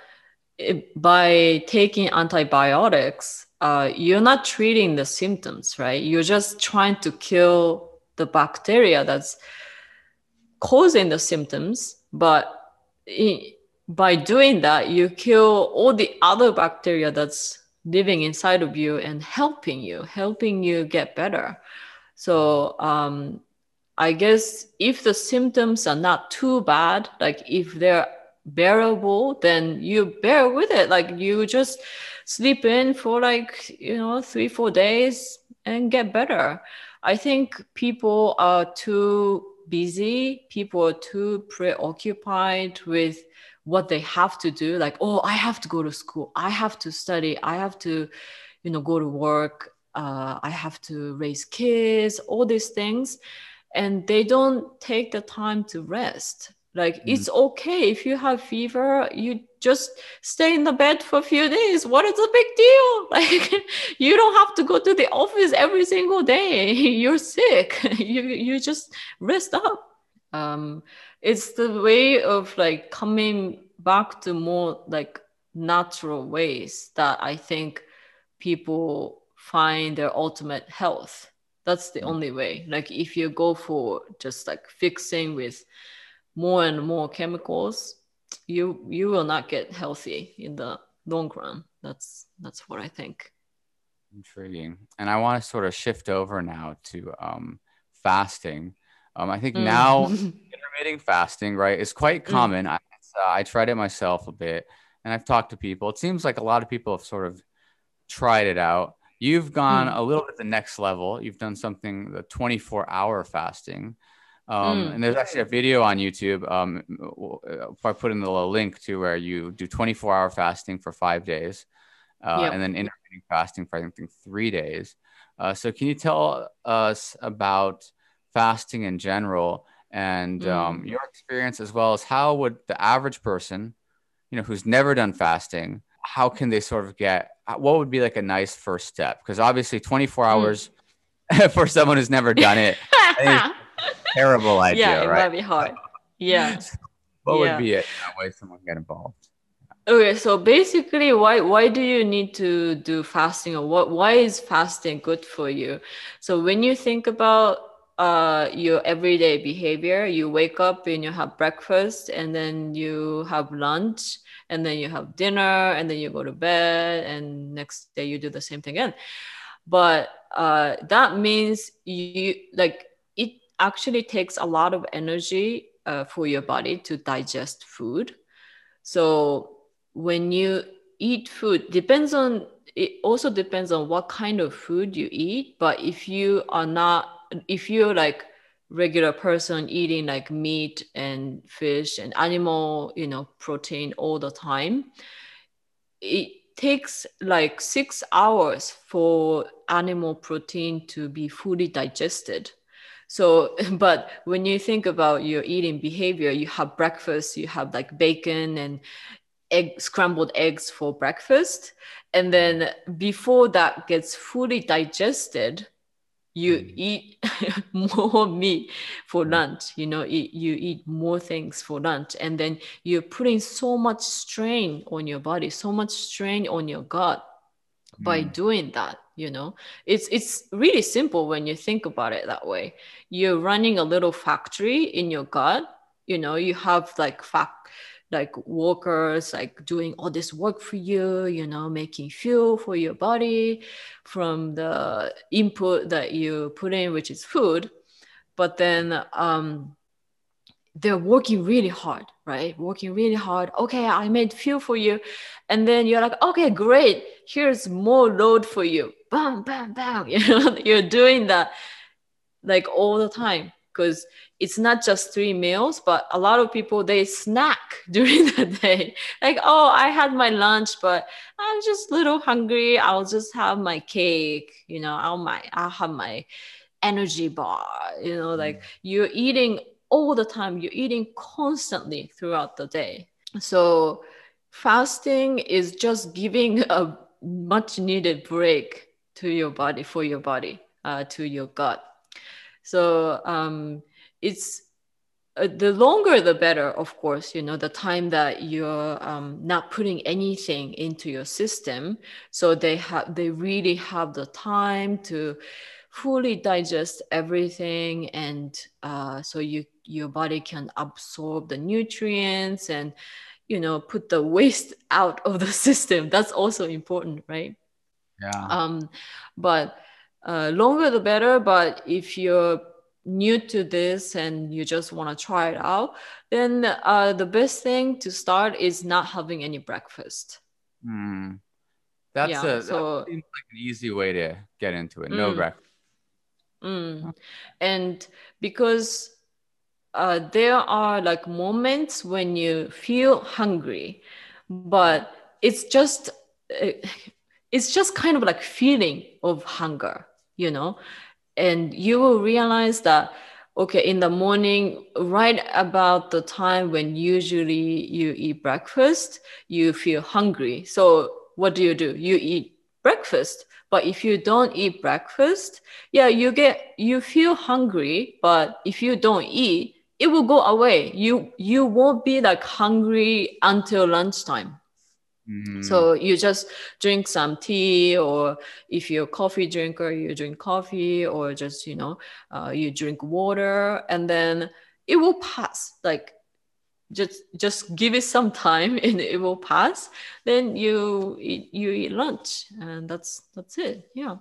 it, by taking antibiotics uh, you're not treating the symptoms right you're just trying to kill the bacteria that's causing the symptoms but it, by doing that you kill all the other bacteria that's living inside of you and helping you helping you get better so um, I guess if the symptoms are not too bad, like if they're bearable, then you bear with it. Like you just sleep in for like, you know, three, four days and get better. I think people are too busy, people are too preoccupied with what they have to do. Like, oh, I have to go to school, I have to study, I have to, you know, go to work uh, I have to raise kids, all these things. And they don't take the time to rest. Like, mm. it's okay if you have fever, you just stay in the bed for a few days. What is the big deal? (laughs) Like, you don't have to go to the office every single day. (laughs) You're sick. (laughs) you, you just rest up. Um, it's the way of like coming back to more like natural ways that I think people find their ultimate health. That's the mm. only way. Like if you go for just like fixing with more and more chemicals you you will not get healthy in the long run. That's that's what i think. Intriguing. And i want to sort of shift over now to um, fasting um, i think mm. now (laughs) intermittent fasting right is quite mm. common mm. I, uh, I tried it myself a bit and i've talked to people it seems like a lot of people have sort of tried it out You've gone mm. a little bit the next level. You've done something the 24 hour fasting. Um, mm. And there's actually a video on YouTube. Um, if I put in the link to where you do 24 hour fasting for five days, uh, yep. and then intermittent fasting for I think three days. Uh, so can you tell us about fasting in general and mm. um, your experience as well as how would the average person, you know, who's never done fasting, how can they sort of get what would be like a nice first step? Because obviously, 24 hmm. hours mm. (laughs) for someone who's never done it, (laughs) terrible idea. Yeah, it right? might be hard. Yeah. (laughs) what yeah. would be it? That way, someone get involved. Okay, so basically, why why do you need to do fasting, or what? Why is fasting good for you? So when you think about uh, your everyday behavior, you wake up and you have breakfast, and then you have lunch, and then you have dinner and then you go to bed and next day you do the same thing again. But uh, that means you like it actually takes a lot of energy uh, for your body to digest food. So when you eat food depends on it also depends on what kind of food you eat but if you are not if you're like regular person eating like meat and fish and animal you know protein all the time it takes like six hours for animal protein to be fully digested. So (laughs) but when you think about your eating behavior you have breakfast you have like bacon and egg scrambled eggs for breakfast. And then before that gets fully digested you mm. eat (laughs) more meat for lunch you know you, you eat more things for lunch and then you're putting so much strain on your body so much strain on your gut mm. by doing that you know it's it's really simple when you think about it that way you're running a little factory in your gut you know you have like fact like workers like doing all this work for you you know making fuel for your body from the input that you put in which is food. But then um, they're working really hard right? Working really hard. Okay i made fuel for you. And then you're like okay great. Here's more load for you. Bam, bam, bam. (laughs) You know, you're doing that like all the time because it's not just three meals, but a lot of people they snack (laughs) during the day. Like, oh, I had my lunch, but I'm just a little hungry. I'll just have my cake. You know, I'll my I'll have my energy bar. You know, like mm. you're eating all the time. You're eating constantly throughout the day. So fasting is just giving (laughs) a much needed break to your body for your body, uh, to your gut. So um, it's uh, the longer the better of course you know the time that you're um, not putting anything into your system. So they have they really have the time to fully digest everything and uh, so you your body can absorb the nutrients and you know put the waste (laughs) out of the (laughs) system. That's also important right? Yeah. Um but uh, longer the better but if you're new to this and you just want to try it out then uh, the best thing to start is not having any breakfast. Mm. that's yeah, a so, that seems like an easy way to get into it. No mm, breakfast. Mm. and because uh, there are like moments when you feel hungry, but it's just uh, it's just kind of like feeling of hunger, you know, and you will realize that okay in the morning right about the time when usually you eat breakfast you feel hungry. So what do you do? You eat breakfast. But if you don't eat breakfast yeah you get you feel hungry. But if you don't eat it will go away. You you won't be like hungry until lunchtime. Mm. So you just drink some tea, or if you're a coffee drinker, you drink coffee, or just you know, uh, you drink water, and then it will pass. Like just just give it some time, (laughs) and it will pass. Then you eat, you eat lunch, and that's that's it. Yeah.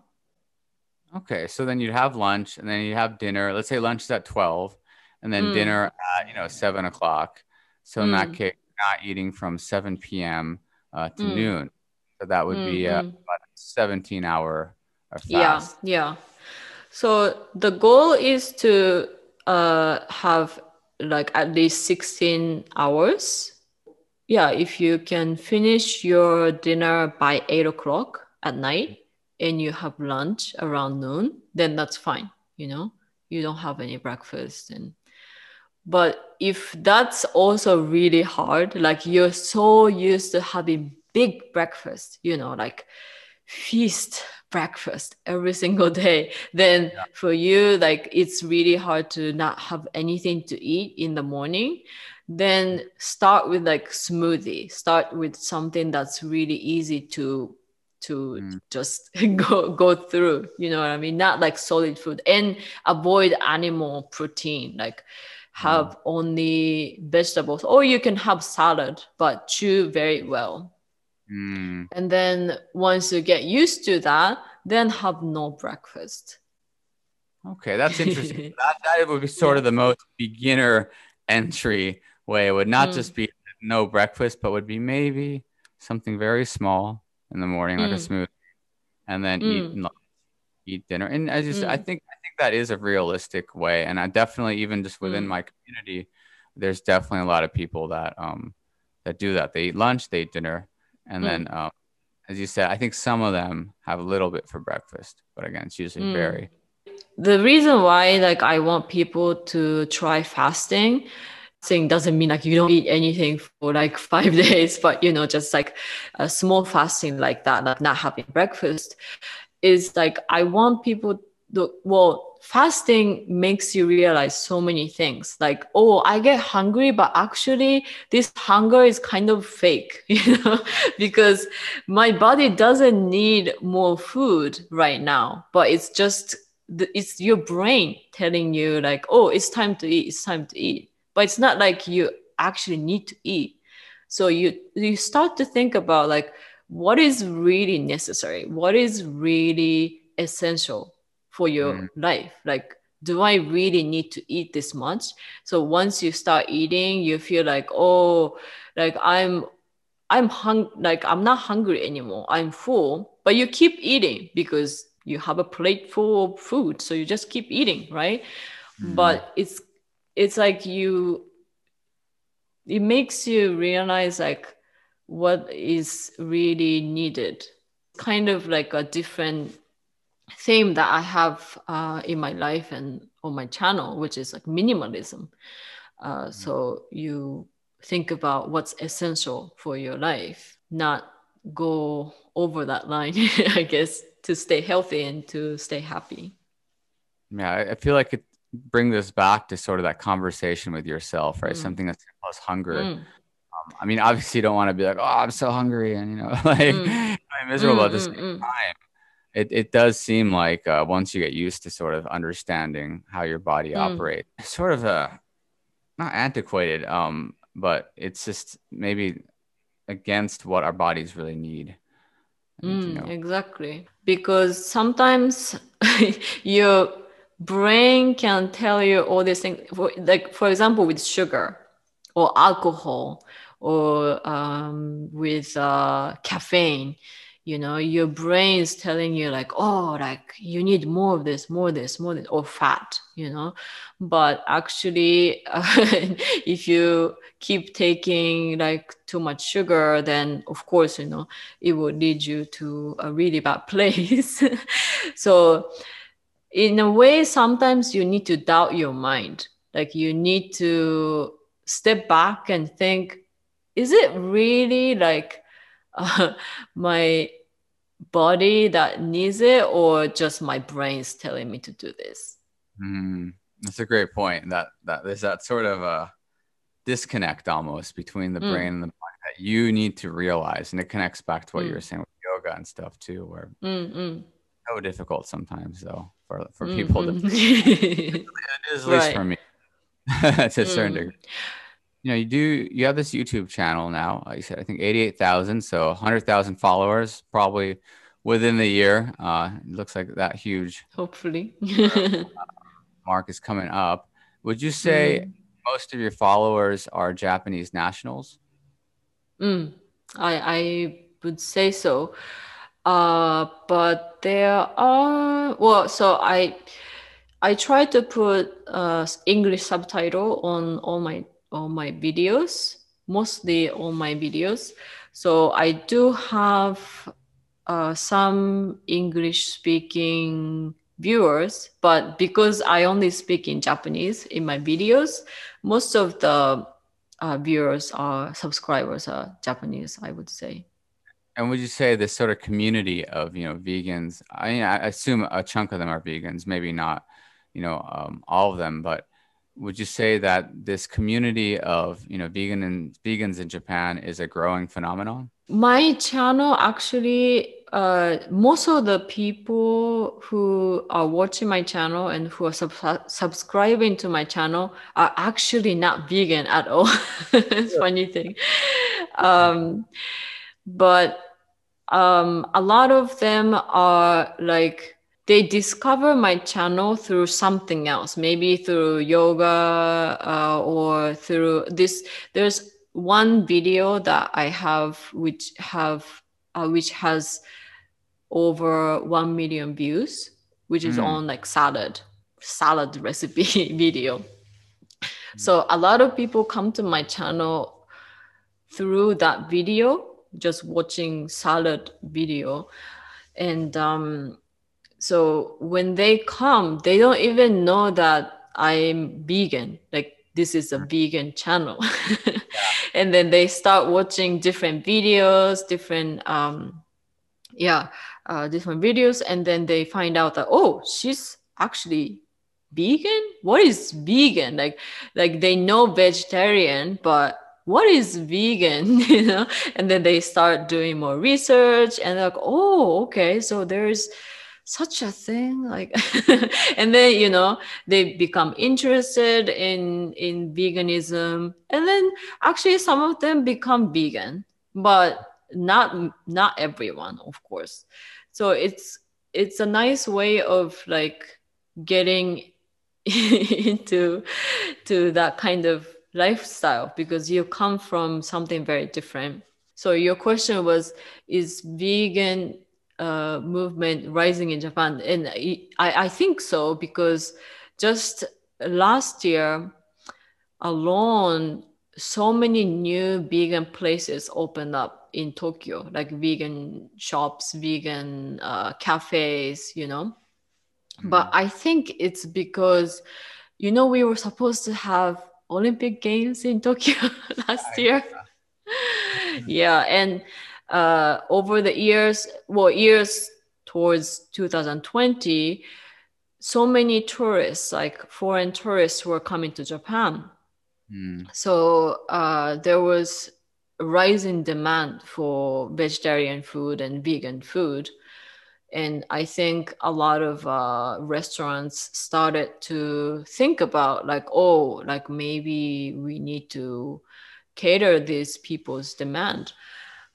Okay, so then you'd have lunch, and then you have dinner. Let's say lunch is at twelve and then mm. dinner at you know seven o'clock. So in that mm. case, not eating from seven p.m. Uh, to mm. noon. So that would be uh, mm-hmm. about a seventeen hour fast. Yeah, yeah. So the goal is to uh, have like at least sixteen hours. Yeah, if you can finish your dinner by eight o'clock at night and you have lunch around noon, then that's fine. You know, you don't have any breakfast and but if that's also really hard, like you're so used to having big breakfast, you know, like feast breakfast every (laughs) single day, then yeah. for you, like it's really hard to not have anything to eat in the morning. Then start with like smoothie, start with something that's really easy to to mm. just (laughs) go go through you know what i mean not like solid food and avoid animal protein like have mm. only vegetables, or you can have salad, but chew very well. Mm. And then once you get used to that, then have no breakfast. Okay, that's interesting. (laughs) that, that would be sort of the most beginner entry way. It would not mm. just be no breakfast, but would be maybe something very small in the morning, like a mm. smoothie, and then eat mm. eat dinner. And as you said, I mm. Think that is a realistic way, and I definitely even just within mm. my community, there's definitely a lot of people that um that do that. They eat lunch, they eat dinner, and mm. then um, as you said, I think some of them have a little bit for breakfast, but again, it's usually mm. very. The reason why like I want people to try fasting fasting doesn't mean like you don't eat anything for like (laughs) five days, but you know, just like a small fasting like that, like not having breakfast, is like I want people the well fasting makes you realize so many things. Like oh i get hungry but actually this hunger is kind of fake (laughs) you know because my body doesn't need more food right now but it's just it's your brain telling you like oh it's time to eat it's time to eat. But it's not like you actually need to eat. So you you start to think about like what is really necessary? What is really essential for your mm. life like do i really need to eat this much so once you start eating you feel like oh like i'm I'm hung like I'm not hungry anymore. I'm full, but you keep eating because you have a plate full of food, so you just keep eating, right? Mm. But it's it's like you it makes you realize like what is really needed kind of like a different theme that i have uh, in my life and on my channel which is like minimalism uh, mm. so you think about what's essential for your life not go over that line (laughs) i guess to stay healthy and to stay happy yeah i feel like it bring this back to sort of that conversation with yourself right mm. something that's plus hunger mm. um, i mean obviously you don't want to be like oh i'm so hungry and you know (laughs) like mm. i'm (laughs) miserable at the mm, mm, same time it, it does seem like uh, once you get used to sort of understanding how your body mm. operates, sort of a not antiquated, um, but it's just maybe against what our bodies really need. Mm, you know. Exactly, because sometimes (laughs) your brain can tell you all these things. For, like for example, with sugar or alcohol or um, with uh, caffeine you know your brain is telling you like oh like you need more of this more of this more of this or fat you know? But actually (laughs) if you keep taking like too much sugar then of course you know it will lead you to a really bad (laughs) place. (laughs) So in a way sometimes you need to doubt your mind. Like you need to step back and think is it really like uh, (laughs) my body that needs it or just my brain is telling me to do this mm, that's a great point that that there's that sort of a disconnect almost between the mm. brain and the body that you need to realize and it connects back to what mm. you were saying with yoga and stuff too where mm so difficult sometimes though for for people mm-hmm. to it is (laughs) at least right. for me (laughs) to a certain mm. degree you know, you do you have this YouTube channel now. Uh, you said I think eighty-eight thousand, so hundred thousand followers probably within the year. Uh, it looks like that huge. Hopefully, (laughs) mark is coming up. Would you say mm. most of your followers are Japanese nationals? Mm, I I would say so. Uh, but there are well, so I I try to put uh, English subtitle on all my all my videos, mostly all my videos. So I do have uh, some English speaking viewers, but because I only speak in Japanese in my videos, most of the uh, viewers are subscribers are Japanese, I would say. And would you say this sort of community of you know vegans? I, I assume a chunk of them are vegans, maybe not, you know, um, all of them, but would you say that this community of you know vegan and vegans in Japan is a growing phenomenon? My channel actually, uh, most of the people who are watching my channel and who are sub- subscribing to my channel are actually not vegan at all. (laughs) it's funny thing, um, but um, a lot of them are like they discover my channel through something else. Maybe through yoga uh, or through this there's one video that i have which have uh, which has over 1 million views which is mm. on like salad salad (laughs) recipe video. So a lot of people come to my channel through that video just watching salad video. And um, so when they come, they don't even know that I'm vegan. Like this is a mm. vegan channel. (laughs) yeah. And then they start watching different videos, different um yeah, uh, different videos, and then they find out that oh, she's actually vegan. What is vegan? Like like they know vegetarian, but what is vegan (laughs) you know and then they start doing more research and like oh okay so there's such a thing like (laughs) and then you know they become interested in in veganism and then actually some of them become vegan but not not everyone of course. So it's it's a nice way of like getting (laughs) into to that kind of lifestyle because you come from something very different. So your question was, is vegan uh, movement rising in Japan? And I, I think so because just last year alone, so many new vegan places opened up in Tokyo, like vegan shops, vegan uh, cafes, you know. Mm-hmm. But I think it's because, you know, we were supposed to have Olympic Games in Tokyo (laughs) last year. (laughs) yeah, and uh, over the years, well, years towards 2020, so many tourists, like foreign tourists, were coming to Japan. Mm. So uh, there was a rising demand for vegetarian food and vegan food. And I think a lot of uh, restaurants started to think about, like, oh, like maybe we need to cater these people's demand.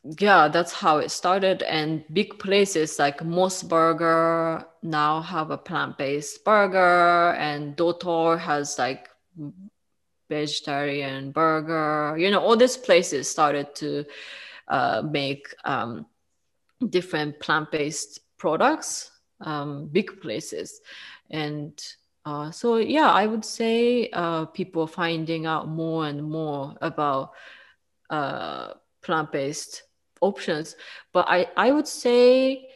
Yeah, that's how it started. And big places like Mos Burger now have a plant-based burger, and Doutor has like vegetarian burger you know all these places started to uh, make um, different plant-based products um, big places and uh, so yeah i would say uh, people finding out more and more about uh, plant-based options. But i i would say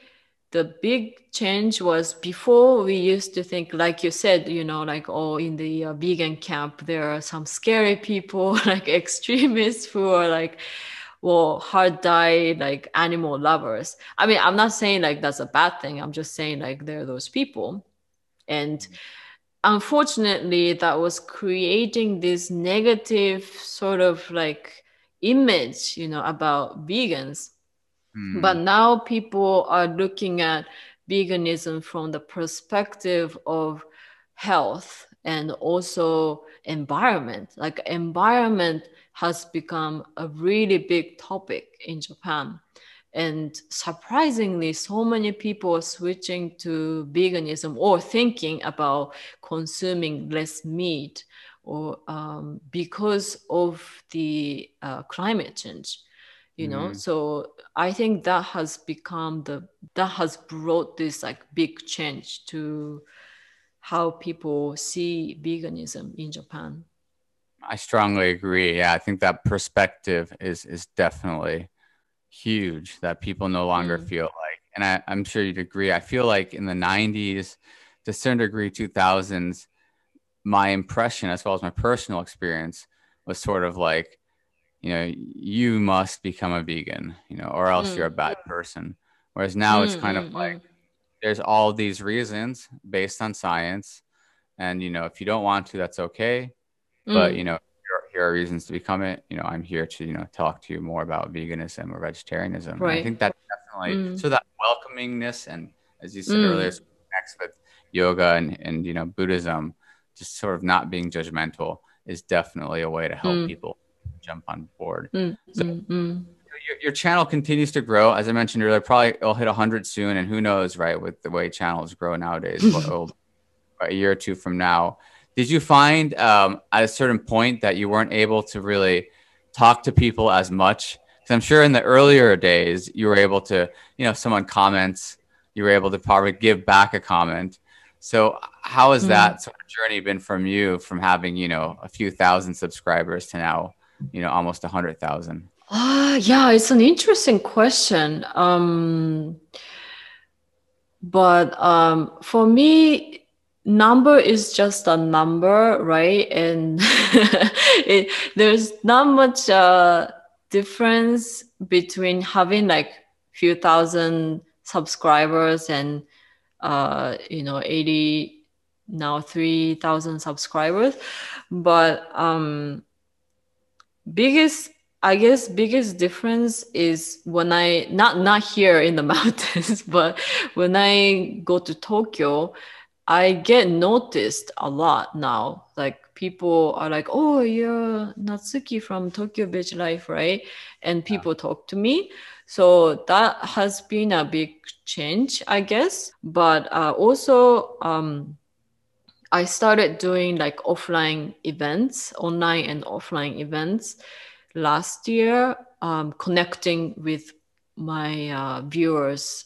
the big change was before we used to think like you said you know like oh in the uh, vegan camp there are some scary people (laughs) like extremists who are like well hard diet like animal lovers. I mean i'm not saying like that's a bad thing. I'm just saying like there are those people. And unfortunately that was creating this negative sort of like image you know about vegans Mm. But now people are looking at veganism from the perspective of health and also environment. Like environment has become a really big topic in Japan. And surprisingly, so many people are switching to veganism or thinking about consuming less meat or um, because of the uh, climate change you know mm. so i think that has become the that has brought this like big change to how people see veganism in japan i strongly agree yeah i think that perspective is is definitely huge that people no longer mm. feel like and I, i'm sure you'd agree i feel like in the 90s to a certain degree 2000s my impression as well as my personal experience was sort of like you know you must become a vegan you know or else mm. you're a bad person whereas now mm, it's kind mm, of like mm. there's all these reasons based on science and you know if you don't want to that's okay but mm. you know here, are reasons to become it you know i'm here to you know talk to you more about veganism or vegetarianism right. i think that definitely mm. so that welcomingness and as you said earlier next with yoga and and you know buddhism just sort of not being judgmental is definitely a way to help people jump on board. Mm, so mm, mm. Your, your, channel continues to grow. As I mentioned earlier, probably it'll hit 100 soon. And who knows, right, with the way channels grow nowadays, (laughs) a year or two from now. Did you find um, at a certain point that you weren't able to really talk to people as much? Because I'm sure in the earlier days, you were able to, you know, if someone comments, you were able to probably give back a comment. So how has mm. that sort of journey been from you from having, you know, a few thousand subscribers to now you know almost a hundred thousand? Uh, yeah, it's an interesting question. Um, but um, for me, number is just a number, right? And (laughs) it, there's not much uh, difference between having like few thousand subscribers and uh, you know 80 now 3000 subscribers but um biggest I guess biggest difference is when I not not here in the (laughs) mountains, but when I go to Tokyo, I get noticed a lot now. Like people are like, "Oh, you're Natsuki from Tokyo Beach Life, right?" And people talk to me. So that has been a big change, I guess. But uh, also, um, I started doing like offline events, online and offline events last year. um, connecting with my uh, viewers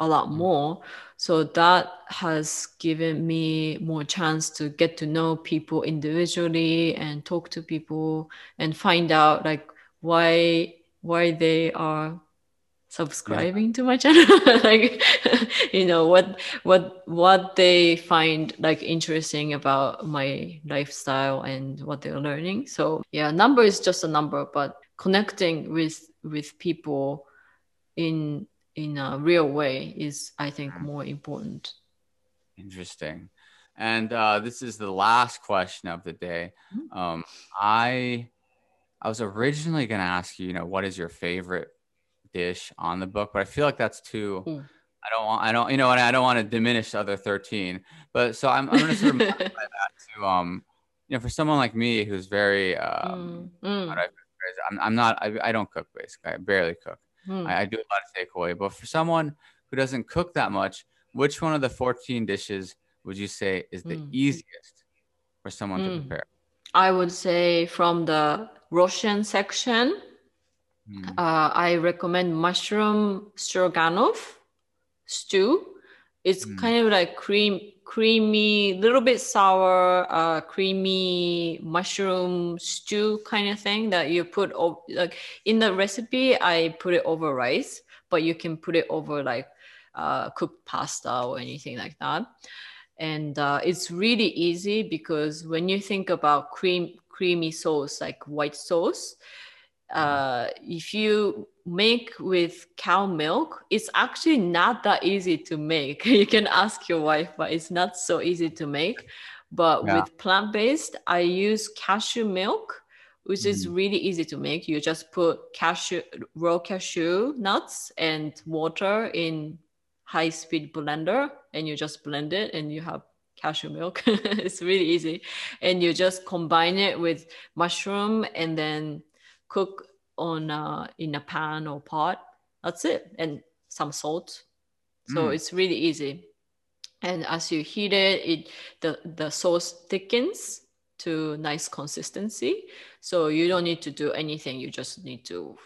a lot mm. more. So that has given me more chance to get to know people individually and talk to people and find out like why why they are subscribing yeah. to my channel (laughs) like you know what what what they find like interesting about my lifestyle and what they're learning so yeah number is just a number but connecting with with people in in a real way is i think mm. more important interesting and uh, this is the last question of the day mm-hmm. um, i i was originally going to ask you you know what is your favorite dish on the book, but I feel like that's too. Mm. I don't want. I don't. You know, and I don't want to diminish the other thirteen. But so I'm. I'm going to sort of modify (laughs) that to um, you know, for someone like me who's very um, mm. I, I'm, I'm not. I, I don't cook basically. I barely cook. Mm. I, I do a lot of takeaway. But for someone who doesn't cook that much, which one of the 14 dishes would you say is the mm. easiest for someone to mm. prepare? I would say from the Russian section, Mm. Uh, I recommend mushroom stroganoff stew. It's mm. kind of like cream, creamy, little bit sour, uh, creamy mushroom stew kind of thing that you put over, like in the recipe. I put it over rice, but you can put it over like uh, cooked pasta or anything like that. And uh, it's really easy because when you think about cream, creamy sauce like white sauce, uh, if you make with cow milk, it's actually not that easy to make. (laughs) you can ask your wife, but it's not so easy to make. But yeah. with plant based, I use cashew milk, which mm. is really easy to make. You just put cashew, raw cashew nuts and water in high speed blender, and you just blend it, and you have cashew milk. (laughs) it's really easy. And you just combine it with mushroom and then cook on uh, in a pan or pot. That's it, and some salt. So mm. it's really easy. And as you heat it, it the the sauce thickens to nice consistency. So you don't need to do anything. You just need to,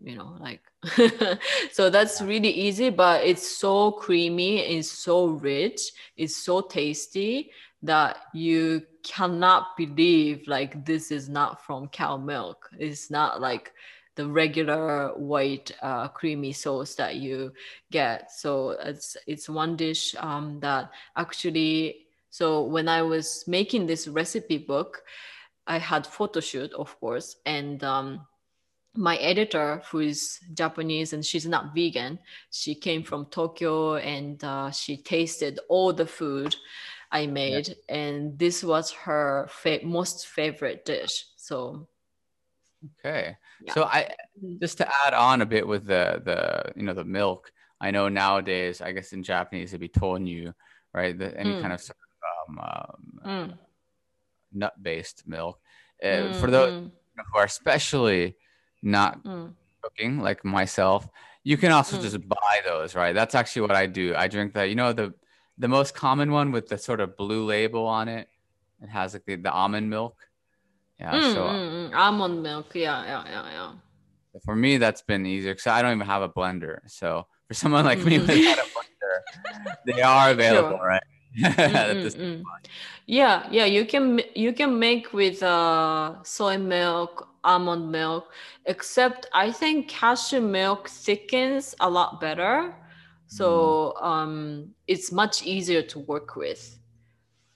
you know, like. (laughs) so that's really easy, but it's so creamy. It's so rich. It's so tasty that you cannot believe like this is not from cow milk. It's not like the regular white uh, creamy sauce that you get. So it's it's one dish um, that actually. So when I was making this recipe book, I had photo shoot, of course, and um, my editor who is japanese and she's not vegan she came from tokyo and uh, she tasted all the food I made, yeah. and this was her fa- most favorite dish. So, okay. Yeah. So I mm-hmm. just to add on a bit with the the you know the milk. I know nowadays, I guess in Japanese it'd be tonyu, right? The, any mm. kind of, um, um, mm. nut based milk. Uh, mm, for those who are especially not mm. cooking, like myself, you can also mm. just buy those, right? That's actually what I do. I drink that. You know the the most common one with the sort of blue label on it. It has like the, the almond milk. Yeah. Mm, so mm, mm. almond milk. Yeah, yeah, yeah, yeah. For me, that's been easier because I don't even have a blender. So for someone like me a blender, they are (laughs) available, sure. right? (laughs) Mm, yeah, yeah. You can you can make with uh, soy milk, almond milk. Except I think cashew milk thickens a lot better so mm. um, it's much easier to work with.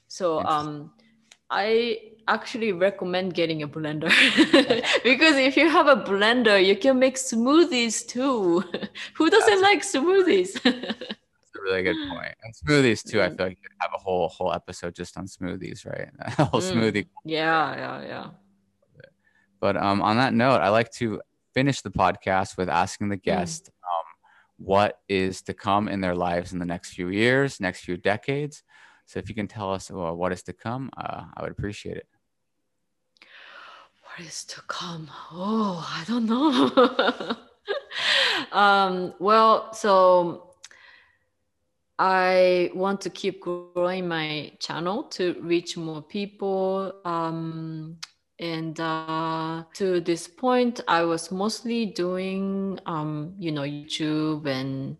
So um, i actually recommend getting a blender. (laughs) (laughs) Because if you have a blender you can make smoothies too. (laughs) Who doesn't That's like smoothies? That's a really good point. and smoothies too i feel like you could have a whole whole episode just on smoothies right? A whole mm. smoothie. Yeah yeah yeah. But um, on that note i like to finish the podcast with asking the mm. guest what is to come in their lives in the next few years, next few decades. So if you can tell us well, what is to come, uh, I would appreciate it. What is to come? Oh, I don't know. (laughs) um, well, so I want to keep growing my channel to reach more people. Um, and uh, to this point i was mostly doing um, you know youtube and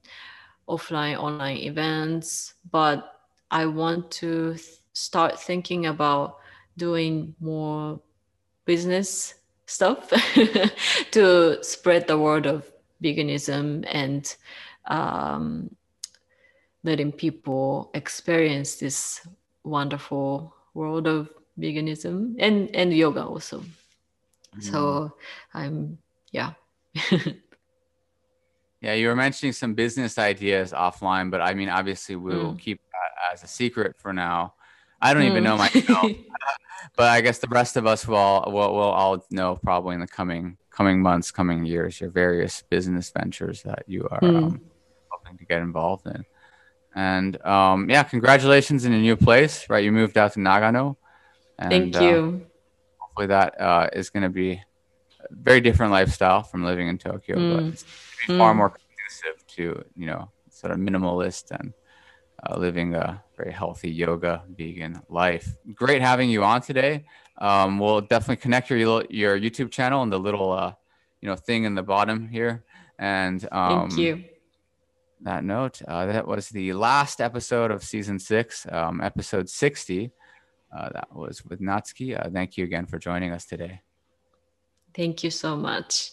offline online events but i want to th- start thinking about doing more business stuff (laughs) to spread the word of veganism and um, letting people experience this wonderful world of veganism and and yoga also mm. so i'm yeah (laughs) yeah you were mentioning some business ideas offline but i mean obviously we'll mm. keep that as a secret for now i don't mm. even know myself (laughs) (laughs) but i guess the rest of us will all will, will all know probably in the coming coming months coming years your various business ventures that you are mm. um, hoping to get involved in and um, yeah congratulations in a new place right you moved out to nagano and, Thank you. Uh, hopefully, that uh, is going to be a very different lifestyle from living in Tokyo, mm. but it's mm. far more conducive to you know sort of minimalist and uh, living a very healthy yoga vegan life. Great having you on today. Um, we'll definitely connect your your YouTube channel and the little uh, you know thing in the bottom here. And um, thank you. That note, uh, that was the last episode of season six, um, episode sixty. Uh, that was with Natsuki. Uh, thank you again for joining us today. Thank you so much.